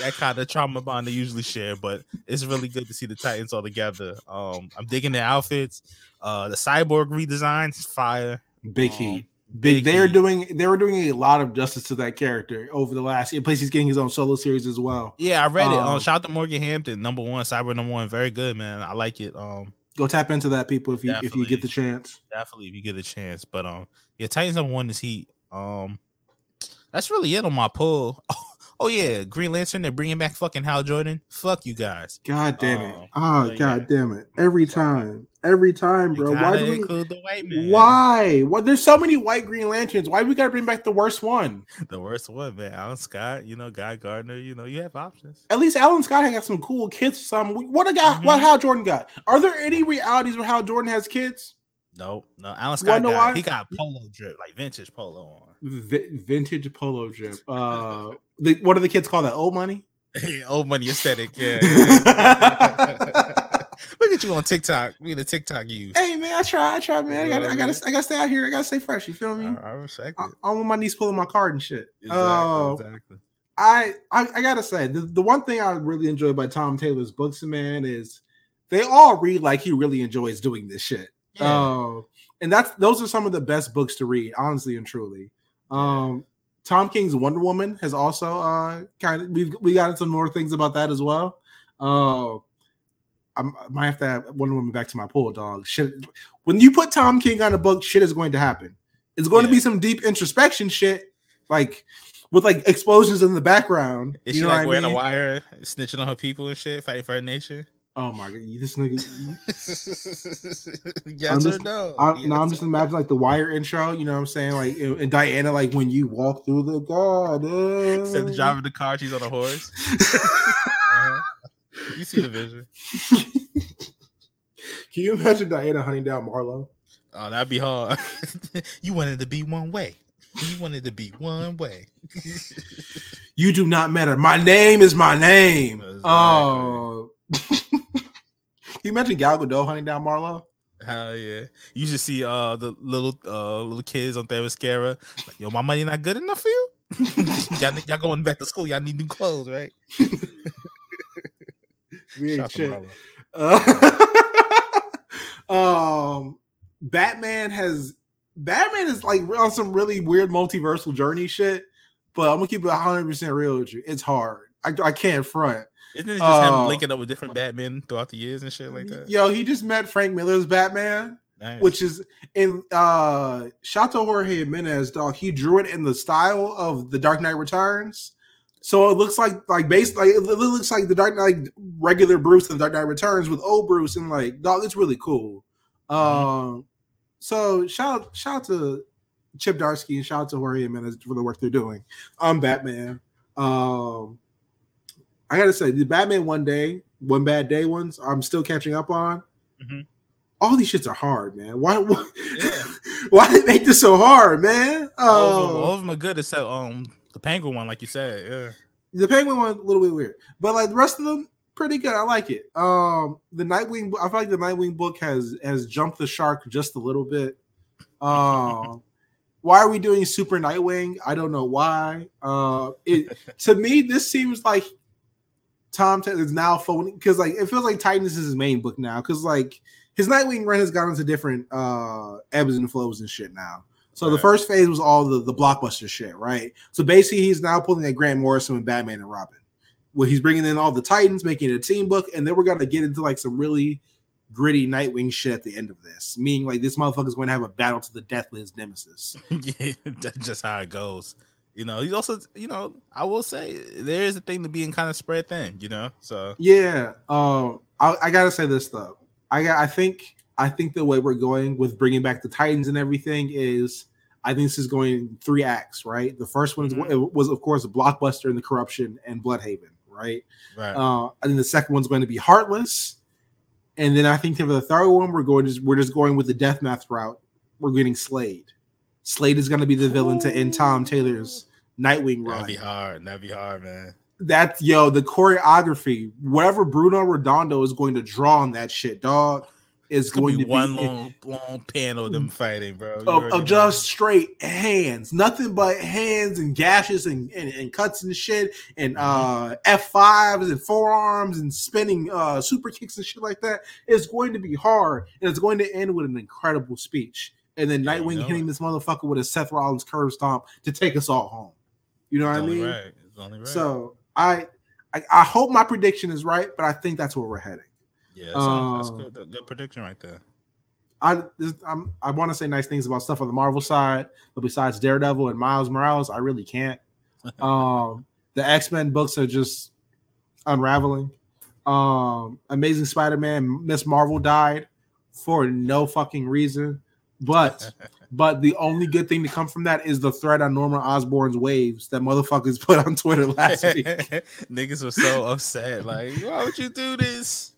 That kind of trauma bond they usually share, but it's really good to see the Titans all together. Um, I'm digging their outfits. Uh, the cyborg redesign is fire. Big Um, heat. big. They are doing. They were doing a lot of justice to that character over the last. Plus, he's getting his own solo series as well. Yeah, I read it. Um, Um, shout out to Morgan Hampton, number one, Cyborg number one, very good, man. I like it. Um, Go tap into that, people, if you if you get the chance. definitely if you get a chance. But um, yeah, Titans number one is Heat. Um, that's really it on my pull. Oh yeah, Green Lantern. They're bringing back fucking Hal Jordan. Fuck you guys. God damn it! Oh, Oh, but god yeah. damn it! Every time, every time, bro. Why do we? include the white man? Why? Well, there's so many white Green Lanterns. Why we gotta bring back the worst one? The worst one, man. Alan Scott. You know, Guy Gardner. You know, you have options. At least Alan Scott got some cool kids. Some what a guy. What Mhm. Hal Jordan got? Are there any realities where Hal Jordan has kids? No, no. Alan Scott. know Got, he got polo drip, like vintage polo on. V- vintage polo drip. Uh, the, what do the kids call that? Old money. Old money aesthetic. Yeah. yeah. Look at you on TikTok. We the TikTok you. Hey man, I try, I try, man. I gotta, I gotta, I gotta stay out here. I gotta stay fresh. You feel me? I, I respect it. I want my niece pulling my card and shit. Exactly. Uh, exactly. I, I I gotta say the, the one thing I really enjoy by Tom Taylor's books, man, is they all read like he really enjoys doing this shit. Yeah. Uh, and that's those are some of the best books to read, honestly and truly. Um, Tom King's Wonder Woman has also uh kind of we we got some more things about that as well. Uh, I might have to have Wonder Woman back to my pool, dog. Shit, when you put Tom King on a book, shit is going to happen. It's going to be some deep introspection shit, like with like explosions in the background. Is you she know like what I wearing mean? a wire, snitching on her people and shit, fighting for her nation? Oh my god, you- this nigga. yes I'm or just- no? I, Yes no, I'm just imagining like the wire intro. You know what I'm saying? Like and Diana, like when you walk through the garden. Instead of driving the car, she's on a horse. Uh-huh. You see the vision. Can you imagine Diana hunting down Marlowe? Oh, that'd be hard. you wanted to be one way. You wanted to be one way. You do not matter. My name is my name. Exactly. Oh. Can you imagine Gal Gadot hunting down Marlowe? Hell yeah! You should see uh the little uh little kids on Themyscira. Like, Yo, my money not good enough for you. y'all, y'all going back to school. Y'all need new clothes, right? We ain't shit. Uh, um, Batman has Batman is like on some really weird multiversal journey shit. But I'm gonna keep it 100 percent real with you. It's hard. I, I can't front. Isn't it just Oh. him linking up with different Batmen throughout the years and shit like that? Yo, he just met Frank Miller's Batman, Nice. which is in uh Shato Jorge Jimenez, dog. He drew it in the style of the Dark Knight Returns. So it looks like like based like it looks like the Dark Knight regular Bruce and the Dark Knight Returns with old Bruce and like dog, it's really cool. Um so shout out shout out to Chip Zdarsky and shout out to Jorge Jimenez for the work they're doing. I'm Batman. Um I gotta say the Batman one day, one bad day ones, I'm still catching up on. Mhm. All these shits are hard, man. Why why, Yeah. why they make this so hard, man? Oh, all of them are good except um the penguin one, like you said. Yeah. the penguin one a little bit weird, but like the rest of them pretty good. I like it. Um, the Nightwing, I feel like the Nightwing book has has jumped the shark just a little bit. Um, why are we doing Super Nightwing? I don't know why. Uh, it to me this seems like Tom is now phoning because like it feels like Titans is his main book now because like his Nightwing run has gone into different uh ebbs and flows and shit now. So the first phase was all the the blockbuster shit, right? So basically, he's now pulling at Grant Morrison with Batman and Robin. Well, he's bringing in all the Titans, making it a team book, and then we're gonna get into like some really gritty Nightwing shit at the end of this. Meaning, like this motherfucker's going to have a battle to the death with his nemesis. yeah, that's just how it goes. You know, he's also, you know, I will say there is a thing to being kind of spread thin, you know. So Yeah, um, I, I gotta say this though. I got, I think, I think the way we're going with bringing back the Titans and everything is, I think this is going three acts, right? The first one is, Mhm. it was, of course, a Blockbuster and the Corruption and Blüdhaven, right? right, Uh, I think the second one's going to be Heartless, and then I think for the third one, we're going to we're just going with the death math route. We're getting Slade. Slade is going to be the villain to end Tom Taylor's Nightwing run. that'd be hard. That'd be hard, man. That's yo, the choreography, whatever Bruno Redondo is going to draw on that shit, dog, is It's gonna be to one be long, long panel of them fighting, bro. Of, of just straight hands, nothing but hands and gashes and, and, and cuts and shit, and Mm-hmm. uh F fives and forearms and spinning uh super kicks and shit like that. It's going to be hard, and it's going to end with an incredible speech, and then Nightwing hitting it. this motherfucker with a Seth Rollins curb stomp to take us all home. You know what It's I mean? right. It's only right. So I, I I hope my prediction is right, but I think that's where we're heading. yeah, that's, all- that's um, good, good, good prediction right there. I I'm, I want to say nice things about stuff on the Marvel side, but besides Daredevil and Miles Morales, I really can't. Um, The X Men books are just unraveling. Um, Amazing Spider Man, Miss Marvel died for no fucking reason. But but the only good thing to come from that is the threat on Norman Osborn's waves that motherfuckers put on Twitter last week. Niggas were so upset. Like, why would you do this?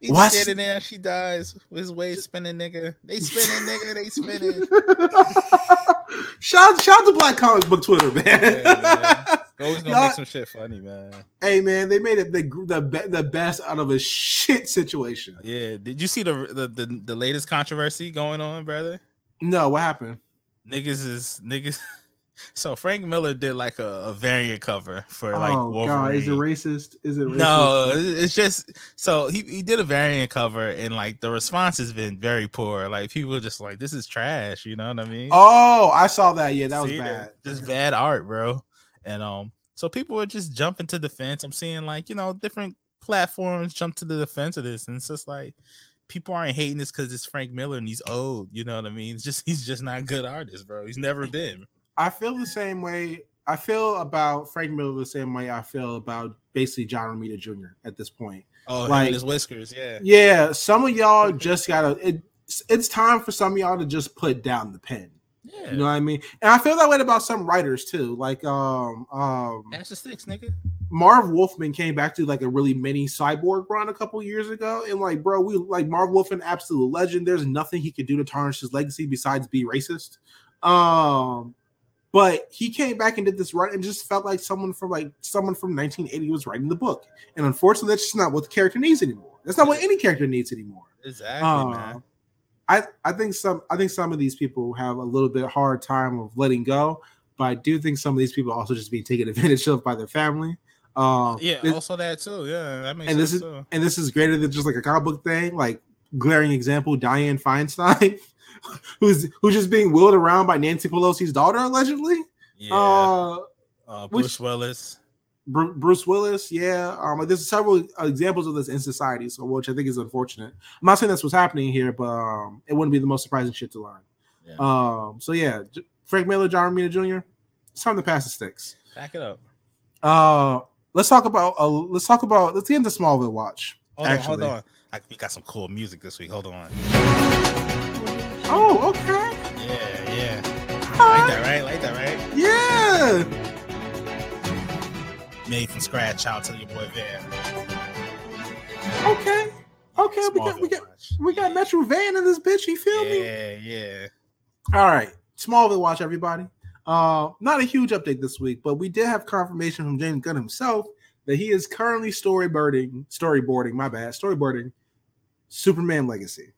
He's What? standing there, she dies. With his wave spinning, nigga. They spinning, nigga. They spinning. Shout shout to Black Comic Book Twitter, man. Yeah, man. Always gonna Y'all- make some shit funny, man. hey man, they made it the the the best out of a shit situation. Yeah. Did you see the the the, the latest controversy going on, brother? No, what happened? Niggas is niggas. So Frank Miller did like a, a variant cover for like oh Wolverine. god, is it racist? Is it racist? No, it's just so he, he did a variant cover and like the response has been very poor. Like people are just like, this is trash, you know what I mean? Oh, I saw that. Yeah, that was See, bad. Just bad art, bro. And um, so people are just jumping to defense. I'm seeing like, you know, different platforms jump to the defense of this, and it's just like people aren't hating this because it's Frank Miller and he's old, you know what I mean? It's just he's just not a good artist, bro. He's never been. I feel the same way. I feel about Frank Miller the same way I feel about basically John Romita Jr. at this point. Oh, Like- his whiskers, yeah. Yeah, some of y'all just gotta. It's it's time for some of y'all to just put down the pen. Yeah. You know what I mean? And I feel that way about some writers too. Like um um the sticks, nigga. Marv Wolfman came back to like a really mini cyborg run a couple years ago, and like, bro, we like Marv Wolfman, absolute legend. There's nothing he could do to tarnish his legacy besides be racist. Um, but he came back and did this run and just felt like someone from like someone from 1980 was writing the book, and unfortunately, that's just not what the character needs anymore. That's not what any character needs anymore. Exactly, Uh, man. I I think some I think some of these people have a little bit hard time of letting go, but I do think some of these people also just being taken advantage of by their family. Um, Yeah, this- also that too. Yeah, that makes and this is too. and this is greater than just like a comic book thing. Like glaring example, Dianne Feinstein, who's who's just being wheeled around by Nancy Pelosi's daughter allegedly. Yeah, Uh, uh, which- Bruce Willis. Bru- Bruce Willis, yeah. Um, like, there's several examples of this in society, so which I think is unfortunate. I'm not saying that's what's happening here, but um, it wouldn't be the most surprising shit to learn. Yeah. Um, so yeah, J- Frank Miller, John Romita Jr. It's time to pass the sticks. Back it up. Uh, let's talk about uh, let's talk about let's get into Smallville watch. Hold Actually. on, hold on. I, we got some cool music this week. Hold on. Oh, okay. Yeah, yeah. Like that, right? Like that, right? Yeah. Made from scratch. Out to your boy Van. Okay. Okay. We got we got watch. we got Metro Van in this bitch. You feel me? Yeah, yeah. All right. Smallville watch, everybody. Uh, not a huge update this week, but we did have confirmation from James Gunn himself that he is currently storyboarding, storyboarding, my bad, storyboarding Superman Legacy.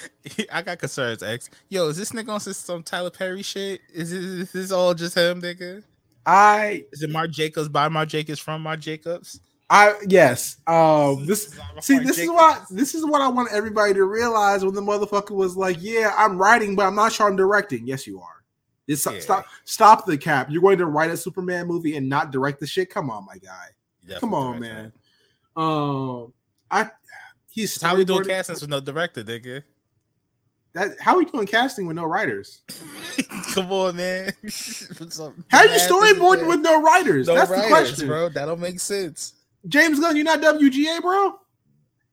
I got concerns, X. Yo, is this nigga on some- Tyler Perry shit? Is this, is this all just him, nigga? I Is it Marc Jacobs by Marc Jacobs from Marc Jacobs? I yes. Um this is see this is what this is what I want everybody to realize when the motherfucker was like, Yeah, I'm writing, but I'm not sure I'm directing. Yes, you are. It's, Yeah. Stop stop the cap. You're going to write a Superman movie and not direct the shit. Come on, my guy. Definitely Come on, man. Um I he's how we doing castings with no director, nigga? That how are we doing casting with no writers? Come on, man. How are you storyboarding with no writers? no That's the question, bro? That don't make sense. James Gunn, you're not WGA, bro.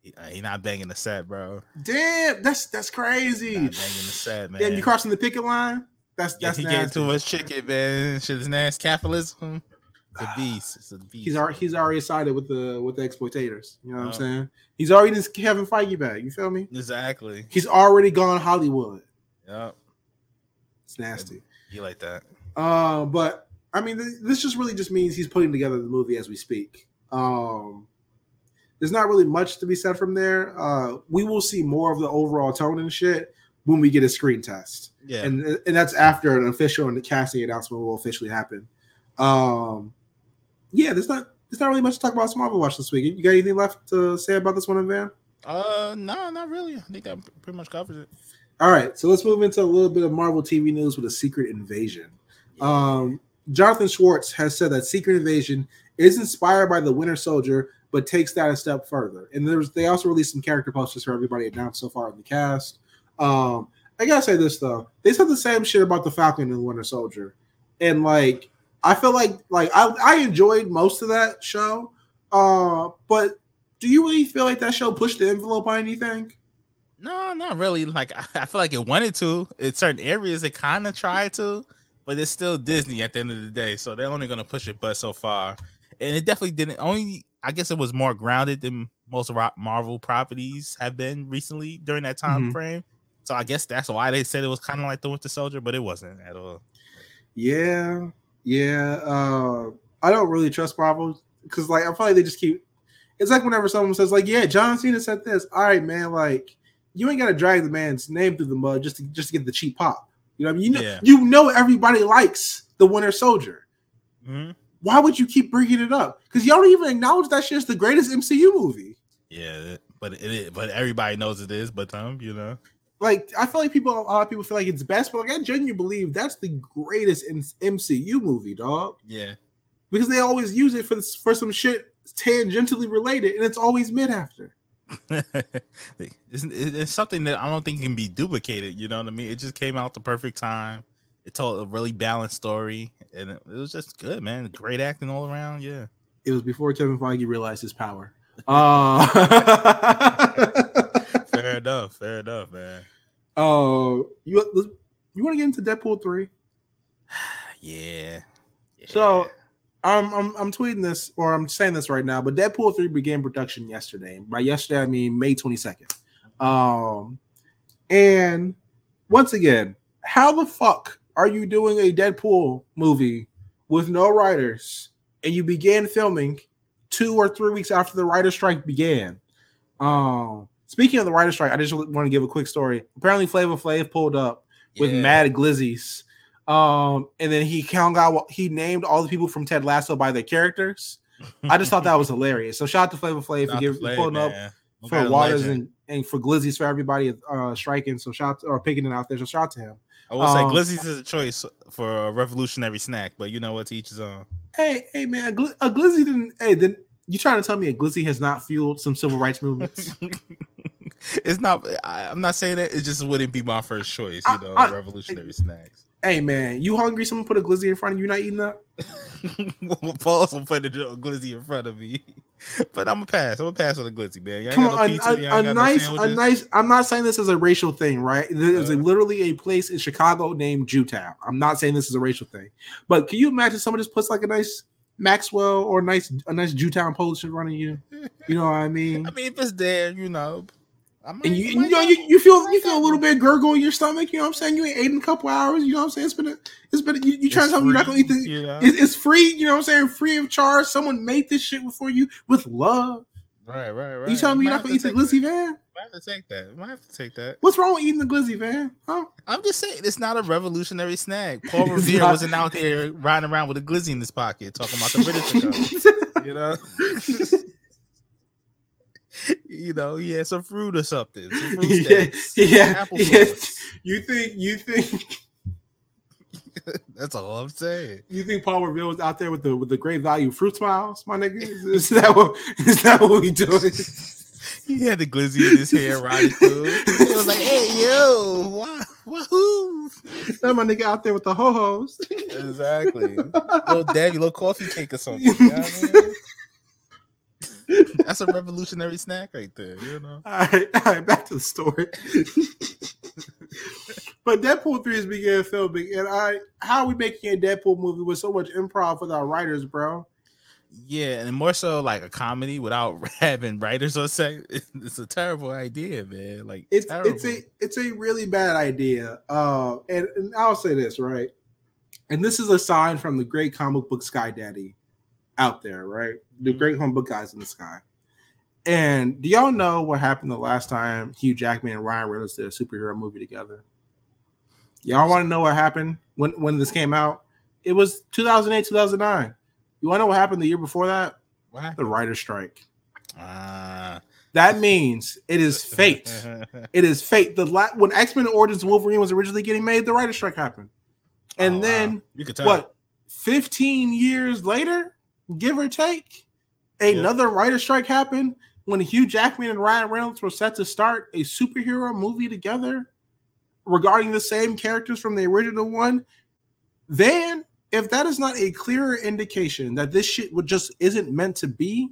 He, uh, not banging the set, bro. Damn, that's that's crazy. Not banging the set, man. Damn, you crossing the picket line? That's Yeah, that's he getting nasty. too much chicken, man. Shit is nasty. Capitalism. It's a beast. It's a beast. He's already he's already sided with the with the exploitators. You know what I'm Oh. saying? He's already just Kevin Feige back. You feel me? exactly. He's already gone Hollywood. Yep. It's nasty. You like that? Uh, but I mean, th- this just really just means he's putting together the movie as we speak. Um, there's not really much to be said from there. Uh, we will see more of the overall tone and shit when we get a screen test, Yeah. and and that's after an official and the casting announcement will officially happen. Um, yeah, there's not there's not really much to talk about Smallville Watch this week. You got anything left to say about this one, Van? uh, no, not really. I think that pretty much covers it. All right, so let's move into a little bit of Marvel TV news with a Secret Invasion. Um, Jonathan Schwartz has said that Secret Invasion is inspired by the Winter Soldier, but takes that a step further. And there's they also released some character posters for everybody announced so far in the cast. Um, I gotta say this though, they said the same shit about the Falcon and the Winter Soldier, and like I feel like like I, I enjoyed most of that show. Uh, but do you really feel like that show pushed the envelope on anything? No, not really. Like I, feel like it wanted to. In certain areas, it kind of tried to, but it's still Disney at the end of the day. So they're only gonna push it but so far. And it definitely didn't. Only I guess it was more grounded than most Marvel properties have been recently during that time Mhm. frame. So I guess that's why they said it was kind of like the Winter Soldier, but it wasn't at all. Yeah, yeah. Uh, I don't really trust Marvel because, like, I feel like they just keep. It's like whenever someone says, like, "Yeah, John Cena said this." All right, man. Like, you ain't got to drag the man's name through the mud just to just to get the cheap pop. You know, what I mean? you know, Yeah. you know, everybody likes the Winter Soldier. Mhm. Why would you keep bringing it up? Because y'all don't even acknowledge that shit's the greatest MCU movie. Yeah, but it, is- but everybody knows it is. But um, you know, Like, I feel like people, a lot of people feel like it's best, but like, I genuinely believe that's the greatest in- MCU movie, dog. yeah, because they always use it for this, for some shit tangentially related, and it's always mid after. it's, it's something that I don't think can be duplicated. You know what I mean? It just came out the perfect time. It told a really balanced story, and it, it was just good, man. Great acting all around. Yeah. It was before Kevin Feige realized his power. Uh, fair enough. Fair enough, man. uh, you you want to get into Deadpool three? Yeah. So, I'm, I'm I'm tweeting this or I'm saying this right now, but Deadpool three began production yesterday. By yesterday, I mean May twenty second. Um, and once again, how the fuck are you doing a Deadpool movie with no writers, and you began filming two or three weeks after the writer strike began? Um, speaking of the writer strike, I just want to give a quick story. Apparently, Flavor Flav pulled up with Yeah. Mad Glizzies. Um, and then he count out he named all the people from Ted Lasso by their characters. I just thought that was hilarious. So shout out to Flavor Flav for giving Flav, pulling up. What for Waters and, and for Glizzies for everybody uh striking. So shout or picking it out there. So shout out to him. I will say um, Glizzy's is a choice for a revolutionary snack, but you know what? To each his own. Hey, hey man, a, Gl- a Glizzy didn't hey then you trying to tell me a Glizzy has not fueled some civil rights movements? it's not. I, I'm not saying that. It just wouldn't be my first choice. You know, I- revolutionary snacks. hey man, you hungry? Someone put a Glizzy in front of you, not eating that? Paul's will put a glizzy in front of me, but I'm gonna pass. I'm gonna pass on the glizzy, man. Come no on, pizza, a, a, a got no nice, a nice. I'm not saying this is a racial thing, right? There's a, Uh. literally a place in Chicago named Jewtown. I'm not saying this is a racial thing, but can you imagine someone just puts like a nice Maxwell or a nice a nice Jewtown Polish in front of you? You know what I mean? I mean, if it's there, you know. I might, And you, you know, you, you feel you feel a little bit gurgle in your stomach. You know what I'm saying? You ain't ate in a couple hours. You know what I'm saying? It's been a, it's been a, you, you trying to tell me you're not gonna eat free, the you know? it's, it's free. You know what I'm saying? Free of charge. Someone made this shit for you with love. Right, right, right. You telling me you're not gonna eat have the to take glizzy that. van? Might have to take that. Might have to take that. What's wrong with eating the glizzy van? Huh? I'm just saying it's not a revolutionary snack. Paul Revere not. wasn't out there riding around with a glizzy in his pocket talking about the British. You know, you know, he had some fruit or something. Some fruit yeah, yeah, yeah. You think you think That's all I'm saying. you think Paul Revere was out there with the with the great value fruit smiles, my nigga? Is, is that what is that what we doing? He had the glizzy in his hair riding through. He was like, "Hey, yo, wah, wahoo!" that my nigga out there with the ho hos. Exactly. little daddy, little coffee cake or something. You know what I mean? That's a revolutionary snack right there. You know. All right, all right, back to the story. but Deadpool 3 is beginning filming, and I how are we making a Deadpool movie with so much improv with our writers, bro? Yeah, and more so like a comedy without having writers on set. It's a terrible idea, man. Like It's terrible. it's a it's a really bad idea. Uh, and, and I'll say this right, and this is a sign from the great comic book Sky Daddy out there, right? The great comic book guys in the sky. And do y'all know what happened the last time Hugh Jackman and Ryan Reynolds did a superhero movie together? Y'all want to know what happened when when this came out? It was 2008, 2009. You want to know what happened the year before that? What? The writer's strike. Ah. That means it is fate. It is fate. The la- when X Men Origins Wolverine was originally getting made, the writer's strike happened, and Oh, wow. then you could tell. what? Fifteen years later, give or take, another writer's strike happened when Hugh Jackman and Ryan Reynolds were set to start a superhero movie together regarding the same characters from the original one. Then if that is not a clearer indication that this shit would just isn't meant to be,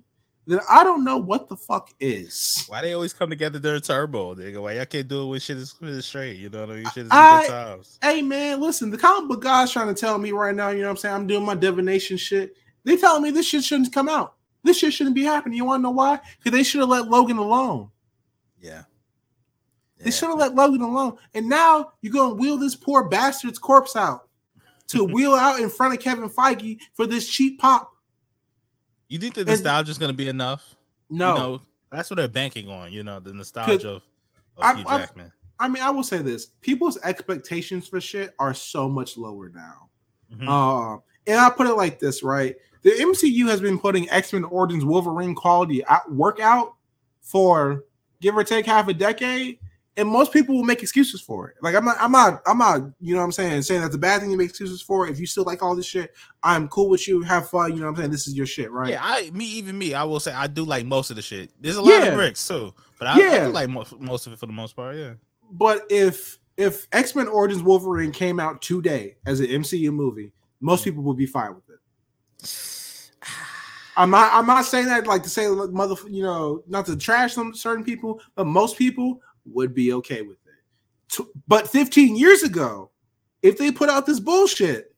then I don't know what the fuck is. Why they always come together during turbo? They go, why y'all can't do it when shit is, shit is straight? You know what I mean? Shit is I- good times. Hey man, listen, the comic book guy's trying to tell me right now, you know what I'm saying? I'm doing my divination shit. They telling me this shit shouldn't come out. This shit shouldn't be happening. You want to know why? Because they should have let Logan alone. Yeah. They should have let Logan alone. And now you're gonna wheel this poor bastard's corpse out to wheel out in front of Kevin Feige for this cheap pop. You think the And- nostalgia is going to be enough? No, You know, that's what they're banking on. You know, the nostalgia of, of I- Hugh Jackman. I mean, I will say this: people's expectations for shit are so much lower now. Mhm. Uh, and I put it like this, right? The MCU has been putting X Men Origins Wolverine quality out, work out for give or take half a decade, and most people will make excuses for it. Like I'm not, I'm not, I'm not, you know what I'm saying, saying that's a bad thing to make excuses for. If you still like all this shit, I'm cool with you. Have fun. You know what I'm saying? This is your shit, right? Yeah, I me even me, I will say I do like most of the shit. There's a lot Yeah. of bricks too, but I, I do like most, most of it for the most part. Yeah, But if if X Men Origins Wolverine came out today as an MCU movie, most mm. people would be fine with it. I'm not. I'm not saying that like to say mother, you know, not to trash some certain people, but most people would be okay with it. But 15 years ago, if they put out this bullshit,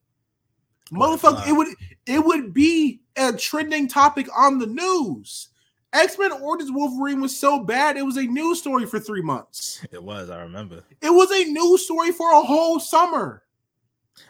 motherfucker, it would it would be a trending topic on the news. X Men Origins Wolverine was so bad, it was a news story for three months. it was. I remember. It was a news story for a whole summer.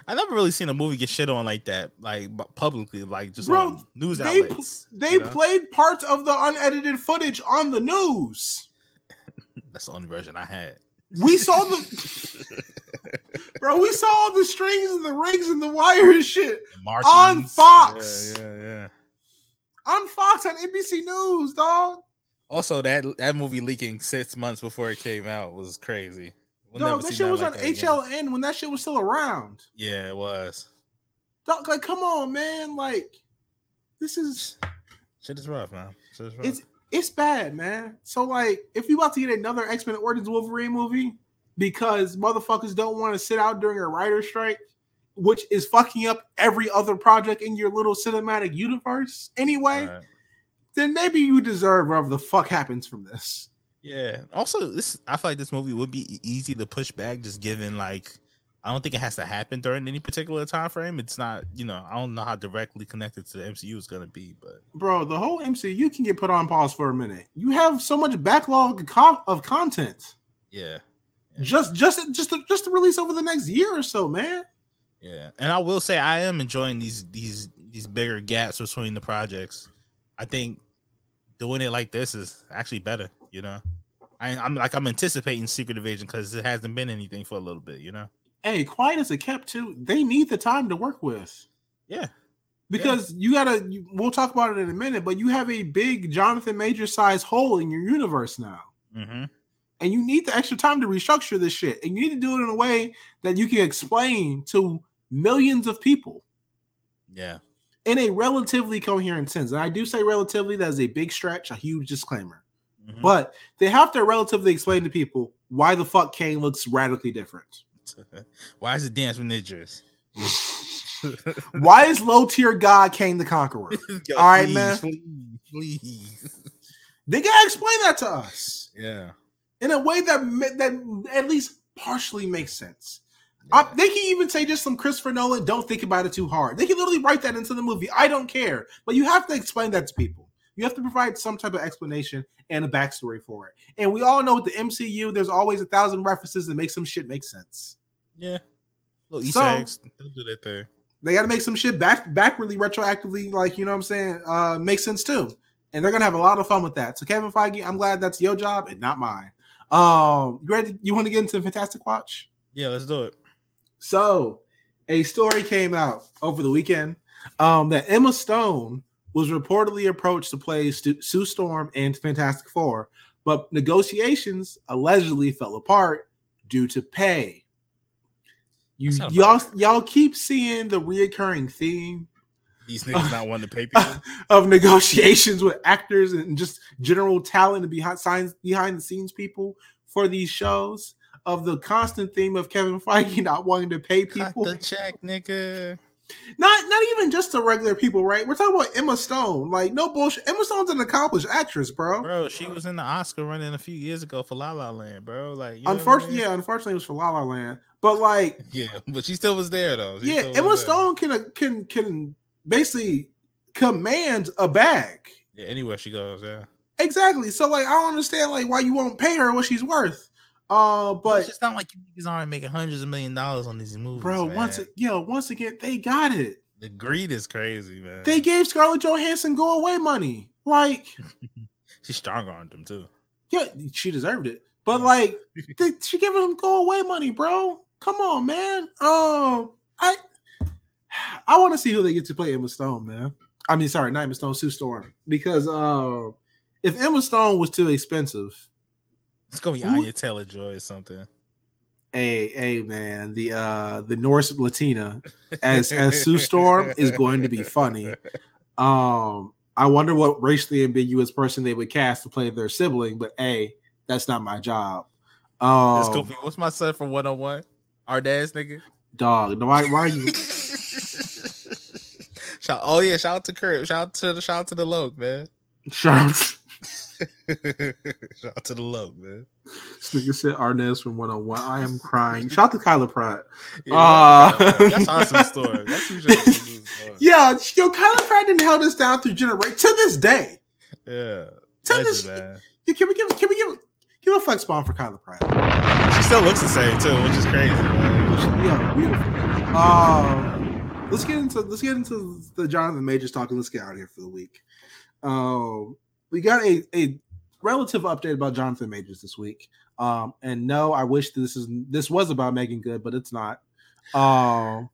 I never really seen a movie get shit on like that, like publicly, like just Bro, on news They outlets. they you know? played parts of the unedited footage on the news. That's the only version I had. We saw the bro. We saw all the strings and the rings and the wire and shit On Fox. Yeah, yeah, yeah. on Fox on NBC News, dog. Also, that that movie leaking six months before it came out was crazy. We'll No, never that shit was like on that again. HLN when that shit was still around. Yeah, it was. Dog, like, come on, man. Like, this is Shit is rough, man. Shit is rough. it's it's bad, man. So like, if you about to get another X Men Origins Wolverine movie because motherfuckers don't want to sit out during a writer strike, which is fucking up every other project in your little cinematic universe anyway, Alright. then maybe you deserve whatever the fuck happens from this. Yeah. Also, this I feel like this movie would be easy to push back, just given like I don't think it has to happen during any particular time frame. It's not, you know, I don't know how directly connected to the MCU is gonna be, but Bro, the whole MCU can get put on pause for a minute. You have so much backlog of con- of content. yeah, Just just just to, just to release over the next year or so, man. yeah. And I will say I am enjoying these these these bigger gaps between the projects. I think doing it like this is actually better. You know, I, I'm like I'm anticipating Secret Invasion because it hasn't been anything for a little bit. You know. Hey, quiet as a kept too. They need the time to work with. Yeah. because you gotta you, we'll talk about it in a minute but you have a big jonathan major size hole in your universe now Mm-hmm. and you need the extra time to restructure this shit and you need to do it in a way that you can explain to millions of people Yeah. in a relatively coherent sense and i do say relatively that is a big stretch a huge disclaimer Mhm. but they have to relatively explain to people why the fuck Kang looks radically different Why is it dance with ninjas? why is low tier god Kang the conqueror Yo, All right, please, man. Please, please. they gotta explain that to us Yeah. in a way that that at least partially makes sense. Uh, they can even say just some Christopher Nolan. Don't think about it too hard. They can literally write that into the movie. I don't care, but you have to explain that to people. You have to provide some type of explanation and a backstory for it. And we all know with the MCU, there's always a thousand references that make some shit make sense. Yeah. Little Easter So- eggs. They'll do that there. They got to make some shit back backwardly, retroactively, like you know what I'm saying, uh, make sense too. And they're gonna have a lot of fun with that. So Kevin Feige, I'm glad that's your job and not mine. Um, you ready? You want to get into Fantastic Watch? Yeah, let's do it. So, a story came out over the weekend um, that Emma Stone was reportedly approached to play Stu- Sue Storm in Fantastic Four, but negotiations allegedly fell apart due to pay. You y'all about y'all keep seeing the reoccurring theme These niggas not wanting to pay people. of negotiations with actors and just general talent and behind signs behind the scenes people for these shows of the constant theme of Kevin Feige not wanting to pay Cut people. the check, nigga. Not not even just the regular people, right? We're talking about Emma Stone. Like no bullshit. Emma Stone's an accomplished actress, bro. Bro, she was in the Oscar running a few years ago for La La Land, bro. Like, you know I Unfortunately, mean? yeah, unfortunately, it was for La La Land. But like, yeah, but she still was there though. She yeah, Emma was there. Stone can can can basically command a bag. Yeah, anywhere she goes, yeah. Exactly. So like, I don't understand like why you won't pay her what she's worth. Uh, But it's just not like you niggas aren't making hundreds of million dollars on these movies, bro, man. once yo, once again, they got it. the greed is crazy, man. They gave Scarlett Johansson go away money. Like, she strong on them too. yeah, she deserved it. But like, they, she gave him go away money, bro. Come on, man. Um, I I want to see who they get to play Emma Stone, man. I mean, sorry, not Emma Stone, Sue Storm, because uh, if Emma Stone was too expensive, It's gonna be Who- Anya Taylor Joy or something. hey, hey, man, the uh the Norse Latina as as Sue Storm is going to be funny. Um, I wonder what racially ambiguous person they would cast to play their sibling, but hey, that's not my job. Um, goofy. What's my son from 101? Our dad's nigga. dog, no, why, why are you? shout, oh yeah, shout out to Kurt. Shout out to the shout out to the Loke, man. Sharp. shout out to the love, man. This nigga said Arnaz from 101. I am crying. Shout out to Kyla Pratt. Yeah, Uh, that's awesome story. That's who should have been the story. Yeah, yo, Kyla Pratt didn't held us down through generation to this day. Yeah. To this, man. Can we give can we give give a flex bomb for Kyla Pratt? She still looks the same too, which is crazy. Man. Yeah, beautiful. Um, let's get into let's get into the Jonathan Majors talk and let's get out of here for the week. Um, we got a a relative update about Jonathan Majors this week. Um, and no, I wish this is this was about Meagan Good, but it's not. Um,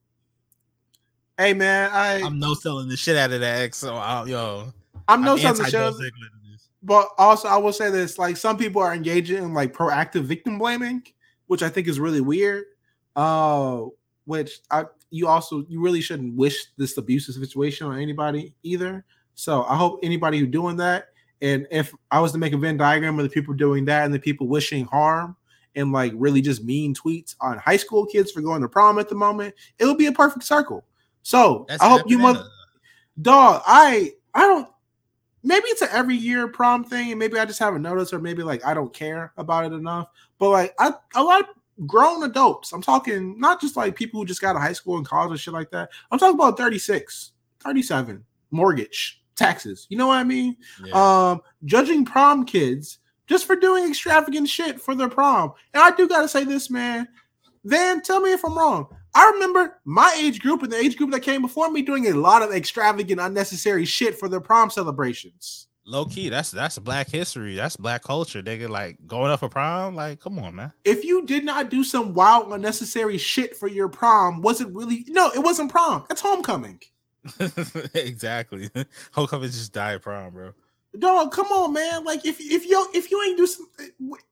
hey man, I I'm no selling the shit out of that. So I, yo, I'm no I'm of the show. Dolph Ziggler to this. But also, I will say this: like some people are engaging in like proactive victim blaming, which I think is really weird. Uh, which I you also you really shouldn't wish this abusive situation on anybody either. So I hope anybody who doing that, and if I was to make a Venn diagram of the people doing that and the people wishing harm and like really just mean tweets on high school kids for going to prom at the moment, it would be a perfect circle. So That's I hope you mother dog i i don't maybe it's an every year prom thing and maybe i just haven't noticed or maybe like i don't care about it enough but like i a lot of grown adults i'm talking not just like people who just got out of high school and college and shit like that i'm talking about 36 37 mortgage taxes you know what i mean Yeah. um judging prom kids just for doing extravagant shit for their prom and i do gotta say this man Then tell me if i'm wrong i remember my age group and the age group that came before me doing a lot of extravagant unnecessary shit for their prom celebrations Low key, that's that's black history. That's black culture. They get like going up for prom. Like, come on, man. if you did not do some wild unnecessary shit for your prom was it really no it wasn't prom it's homecoming exactly. Homecoming just died prom, bro. Dog, come on, man. Like if if you if you ain't do some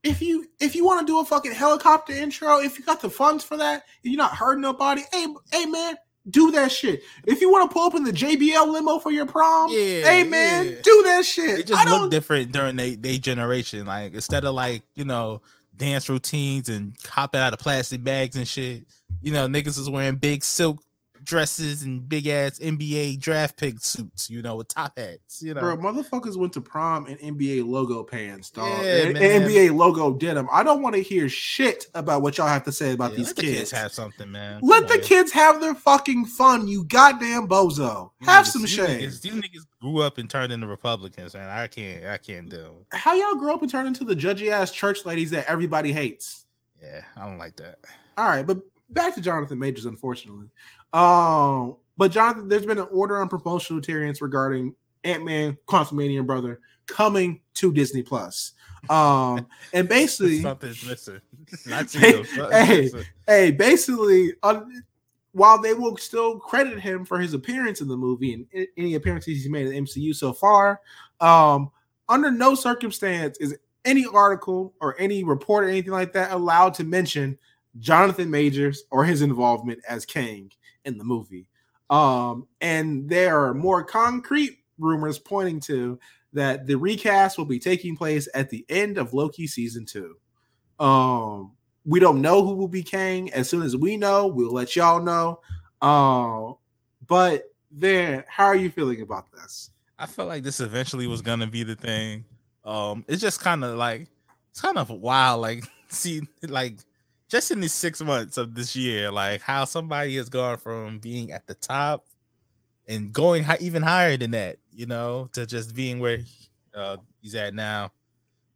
if you if you want to do a fucking helicopter intro, if you got the funds for that, and you're not hurting nobody, hey hey man, do that shit. If you want to pull up in the JBL limo for your prom, Yeah, hey man, yeah. do that shit. It just don't different during they they generation. Like instead of like you know dance routines and hopping out of plastic bags and shit, you know niggas is wearing big silk dresses and big ass NBA draft pick suits. You know with top hats. You know. Bro, motherfuckers went to prom in NBA logo pants, dog. Yeah, and. NBA logo denim. I don't want to hear shit about what y'all have to say about Yeah, these let the kids. kids have something, man. Let Come the on. kids have their fucking fun, you goddamn bozo. You Have niggas- some shame. Niggas, these niggas grew up and turned into Republicans, man. I can't, I can't do. How y'all grow up and turn into the judgy ass church ladies that everybody hates? Yeah, I don't like that. All right, but back to Jonathan Majors, unfortunately. Um, but Jonathan, there's been an order on promotional materials regarding Ant Man, Quantumania Brother coming to Disney Plus. Um, and basically, Something's missing. Not Hey, hey. hey, basically, uh, while they will still credit him for his appearance in the movie and any appearances he's made in the MCU so far, um, under no circumstance is any article or any report or anything like that allowed to mention Jonathan Majors or his involvement as Kang in the movie. Um, and there are more concrete rumors pointing to that the recast will be taking place at the end of Loki season two. Um, we don't know who will be Kang. As soon as we know, we'll let y'all know. Uh, But then, how are you feeling about this? I felt like this eventually was gonna be the thing. Um, it's just kind of like it's kind of wild, like see, like just in these six months of this year, like how somebody has gone from being at the top and going hi- even higher than that, you know, to just being where uh, he's at now.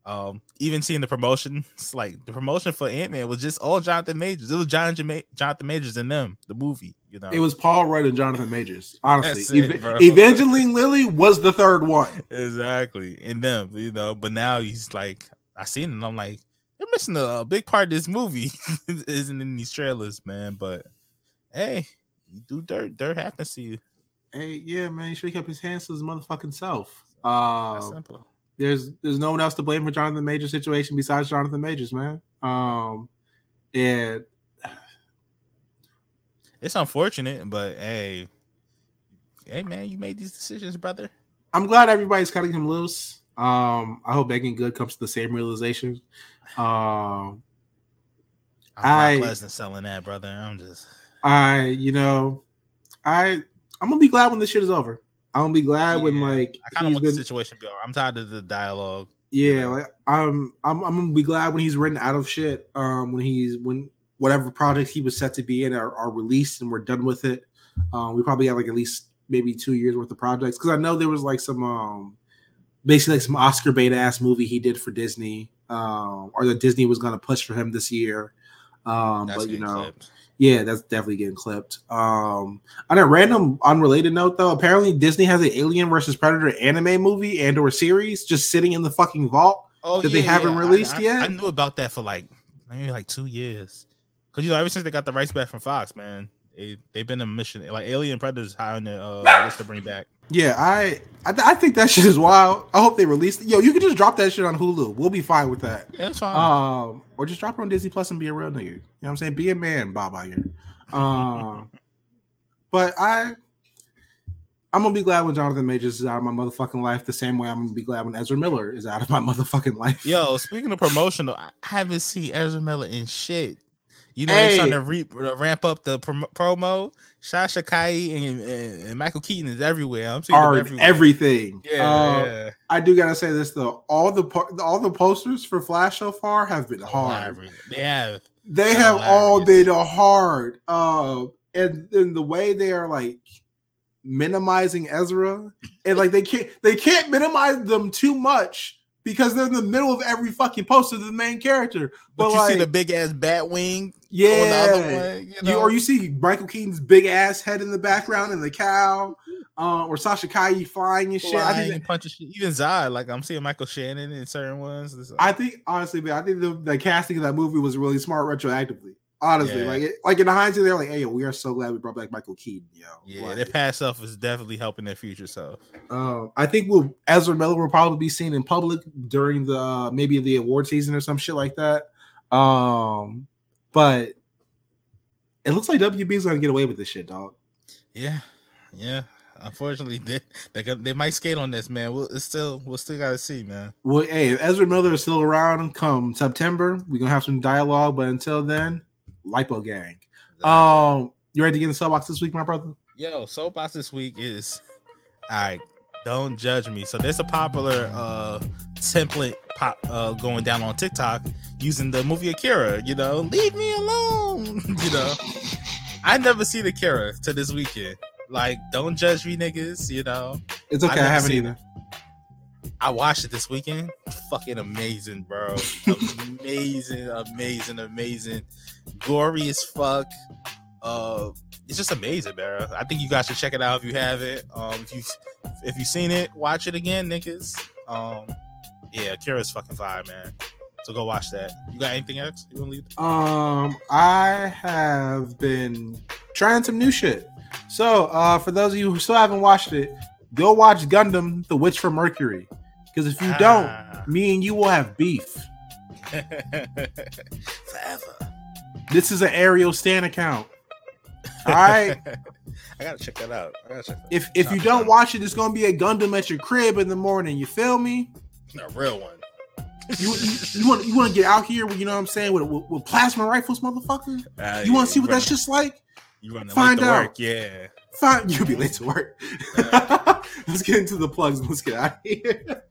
Um, even seeing the promotions, like the promotion for Ant Man was just all Jonathan Majors. It was John Jama- Jonathan Majors and them, the movie. You know, It was Paul Rudd and Jonathan Majors. Honestly, it, bro. Evangeline Lilly was the third one. exactly in them, you know. But now he's like, I seen it, and I'm like, missing a, big part of this movie, isn't in these trailers, man. But hey, you do dirt, dirt happens to you. Hey, yeah, man, he should have kept his hands to his motherfucking self. Simple. there's there's no one else to blame for Jonathan Majors' situation besides Jonathan Majors, man. Um, and It's unfortunate, but hey, hey, man, you made these decisions, brother. I'm glad everybody's cutting him loose. Um, I hope Meagan Good comes to the same realization. Um, I'm I- Brock Lesnar selling that, brother. I'm just I, you know, I I'm gonna be glad when this shit is over. I'm gonna be glad when like I kind of want the situation to be over. I'm tired of the dialogue. yeah, like I'm I'm I'm gonna be glad when he's written out of shit. Um, when he's when whatever projects he was set to be in are, are released and we're done with it. Um, we probably have like at least maybe two years worth of projects because I know there was like some um basically like some Oscar bait ass movie he did for Disney, um, or that Disney was gonna push for him this year. Um, but you know, clipped. yeah, that's definitely getting clipped. Um, on a random, unrelated note, though, apparently Disney has an Alien versus Predator anime movie and or series just sitting in the fucking vault. Oh, that they haven't I- released I, yet? I knew about that for like maybe like two years. Cause you know, ever since they got the rights back from Fox, man, they they've been a mission. Like Alien Predators high on the uh, list to bring back. Yeah, I, I I think that shit is wild. I hope they release. Yo, you can just drop that shit on Hulu. We'll be fine with that. Yeah, that's fine. Um, or just drop it on Disney Plus and be a real nigga. You know what I'm saying? Be a man, Bob here. Um, but I, I'm gonna be glad when Jonathan Majors is out of my motherfucking life. The same way I'm gonna be glad when Ezra Miller is out of my motherfucking life. Yo, speaking of promotional, I haven't seen Ezra Miller in shit. You know, Hey. they're trying to re- uh, ramp up the prom- promo. Sasha Calle and, and, and Michael Keaton is everywhere. I'm seeing are everywhere. everything. Yeah, Uh, yeah. I do gotta say this though. All the all the posters for Flash so far have been hard. Hilarious. They have. They have all been hard. Uh, and and the way they are like minimizing Ezra, and like they can't they can't minimize them too much because they're in the middle of every fucking poster. The main character, But, but, you like see the big ass bat wing yeah, other one. You you, or you see Michael Keaton's big ass head in the background and the cow, uh, or Sasha Calle flying and shit. I flying think and punching shit. Even Zod, like I'm seeing Michael Shannon in certain ones. I think honestly, man, I think the, the casting of that movie was really smart retroactively. Honestly, Yeah. like it, like in the hindsight, they're like, "Hey, we are so glad we brought back Michael Keaton." Yo, yeah, Like, their past self is definitely helping their future self. um, I think we'll Ezra Miller will probably be seen in public during the uh, maybe the award season or some shit like that. Um, but it looks like WB's gonna get away with this shit, dog. Yeah, yeah. Unfortunately, they they, they might skate on this, man. We'll it's still we'll still gotta see, man. Well, hey, if Ezra Miller is still around come September, we're gonna have some dialogue. But until then, Lipo Gang. Um, you ready to get in the soapbox this week, my brother? Yo, soapbox this week is I Don't judge me. So there's a popular uh template pop uh going down on TikTok using the movie Akira. You know, leave me alone. you know, I never seen Akira to this weekend. Like, don't judge me, niggas. You know, It's okay. I never haven't either. I watched it this weekend. Fucking amazing, bro. amazing, amazing, amazing. Gory as fuck. Uh it's just amazing, bro. I think you guys should check it out if you have it. Um if you if you've seen it, watch it again, niggas. Um yeah, Kira's fucking fire, man. So go watch that. You got anything else you wanna leave? Um, I have been trying some new shit. So, uh, for those of you who still haven't watched it, go watch Gundam: The Witch from Mercury. Because if you Ah. don't, me and you will have beef. Forever. This is an Aerial Stan account. All right. I gotta check that out. I gotta check that If if you don't watch it, it's gonna be a Gundam at your crib in the morning. You feel me? a real one. You you, you want you want to get out here? With, you know what I'm saying? With, with, with plasma rifles, motherfucker. Ah, You want yeah, to see what run- that's just like? You run Find out. work, yeah. Fine, you'll be late to work. let's get into the plugs let's get out of here.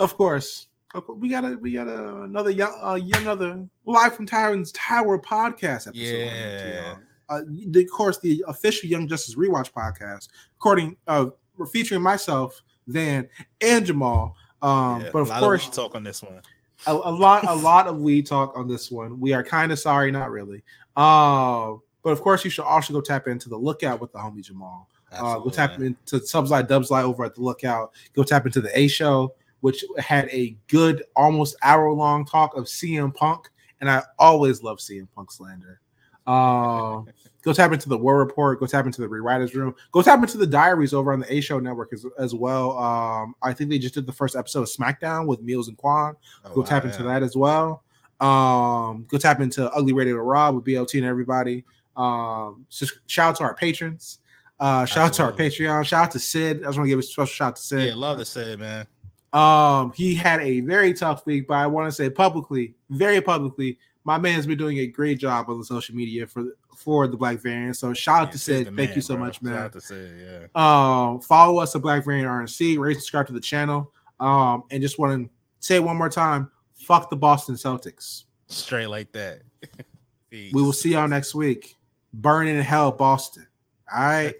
Of course, of we got a we got a, another young uh, another live from Tyrant's Tower podcast episode. Yeah. Uh, the, of course, the official Young Justice Rewatch podcast, according uh, featuring myself, Van, and Jamal. Um, Yeah, but of course, weed talk on this one. a, a lot a lot of we talk on this one. We are kind of sorry, not really. Uh, but of course, you should also go tap into the lookout with the homie Jamal. Uh, go tap Absolutely. into Subside Dubslide over at the lookout. Go tap into the A show, which had a good almost hour long talk of CM Punk, and I always love CM Punk slander. Uh, go tap into the War Report. Go tap into the Rewriters Room. Go tap into the Diaries over on the A Show Network as, as well. Um, I think they just did the first episode of SmackDown with Meals and Quan. Oh, Go wow, tap into yeah. that as well. Um, go tap into Ugly Radio to Rob with BLT and everybody. Um, just shout out to our patrons. Uh, shout out to our Patreon. Shout out to Syd. I just want to give a special shout out to Syd. Yeah, love to say it, man. Um, he had a very tough week, but I want to say publicly, very publicly, my man's been doing a great job on the social media for for the Black Variant. So shout out Yeah, to Syd. Thank man, you so bro. much, Shout man. out to Syd, yeah. Um, follow us at Black Variant RNC, rate, subscribe to the channel. Um, and just want to say one more time: fuck the Boston Celtics. Straight like that. We will see y'all next week. Burning in hell, Boston. All right.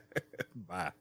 Bye.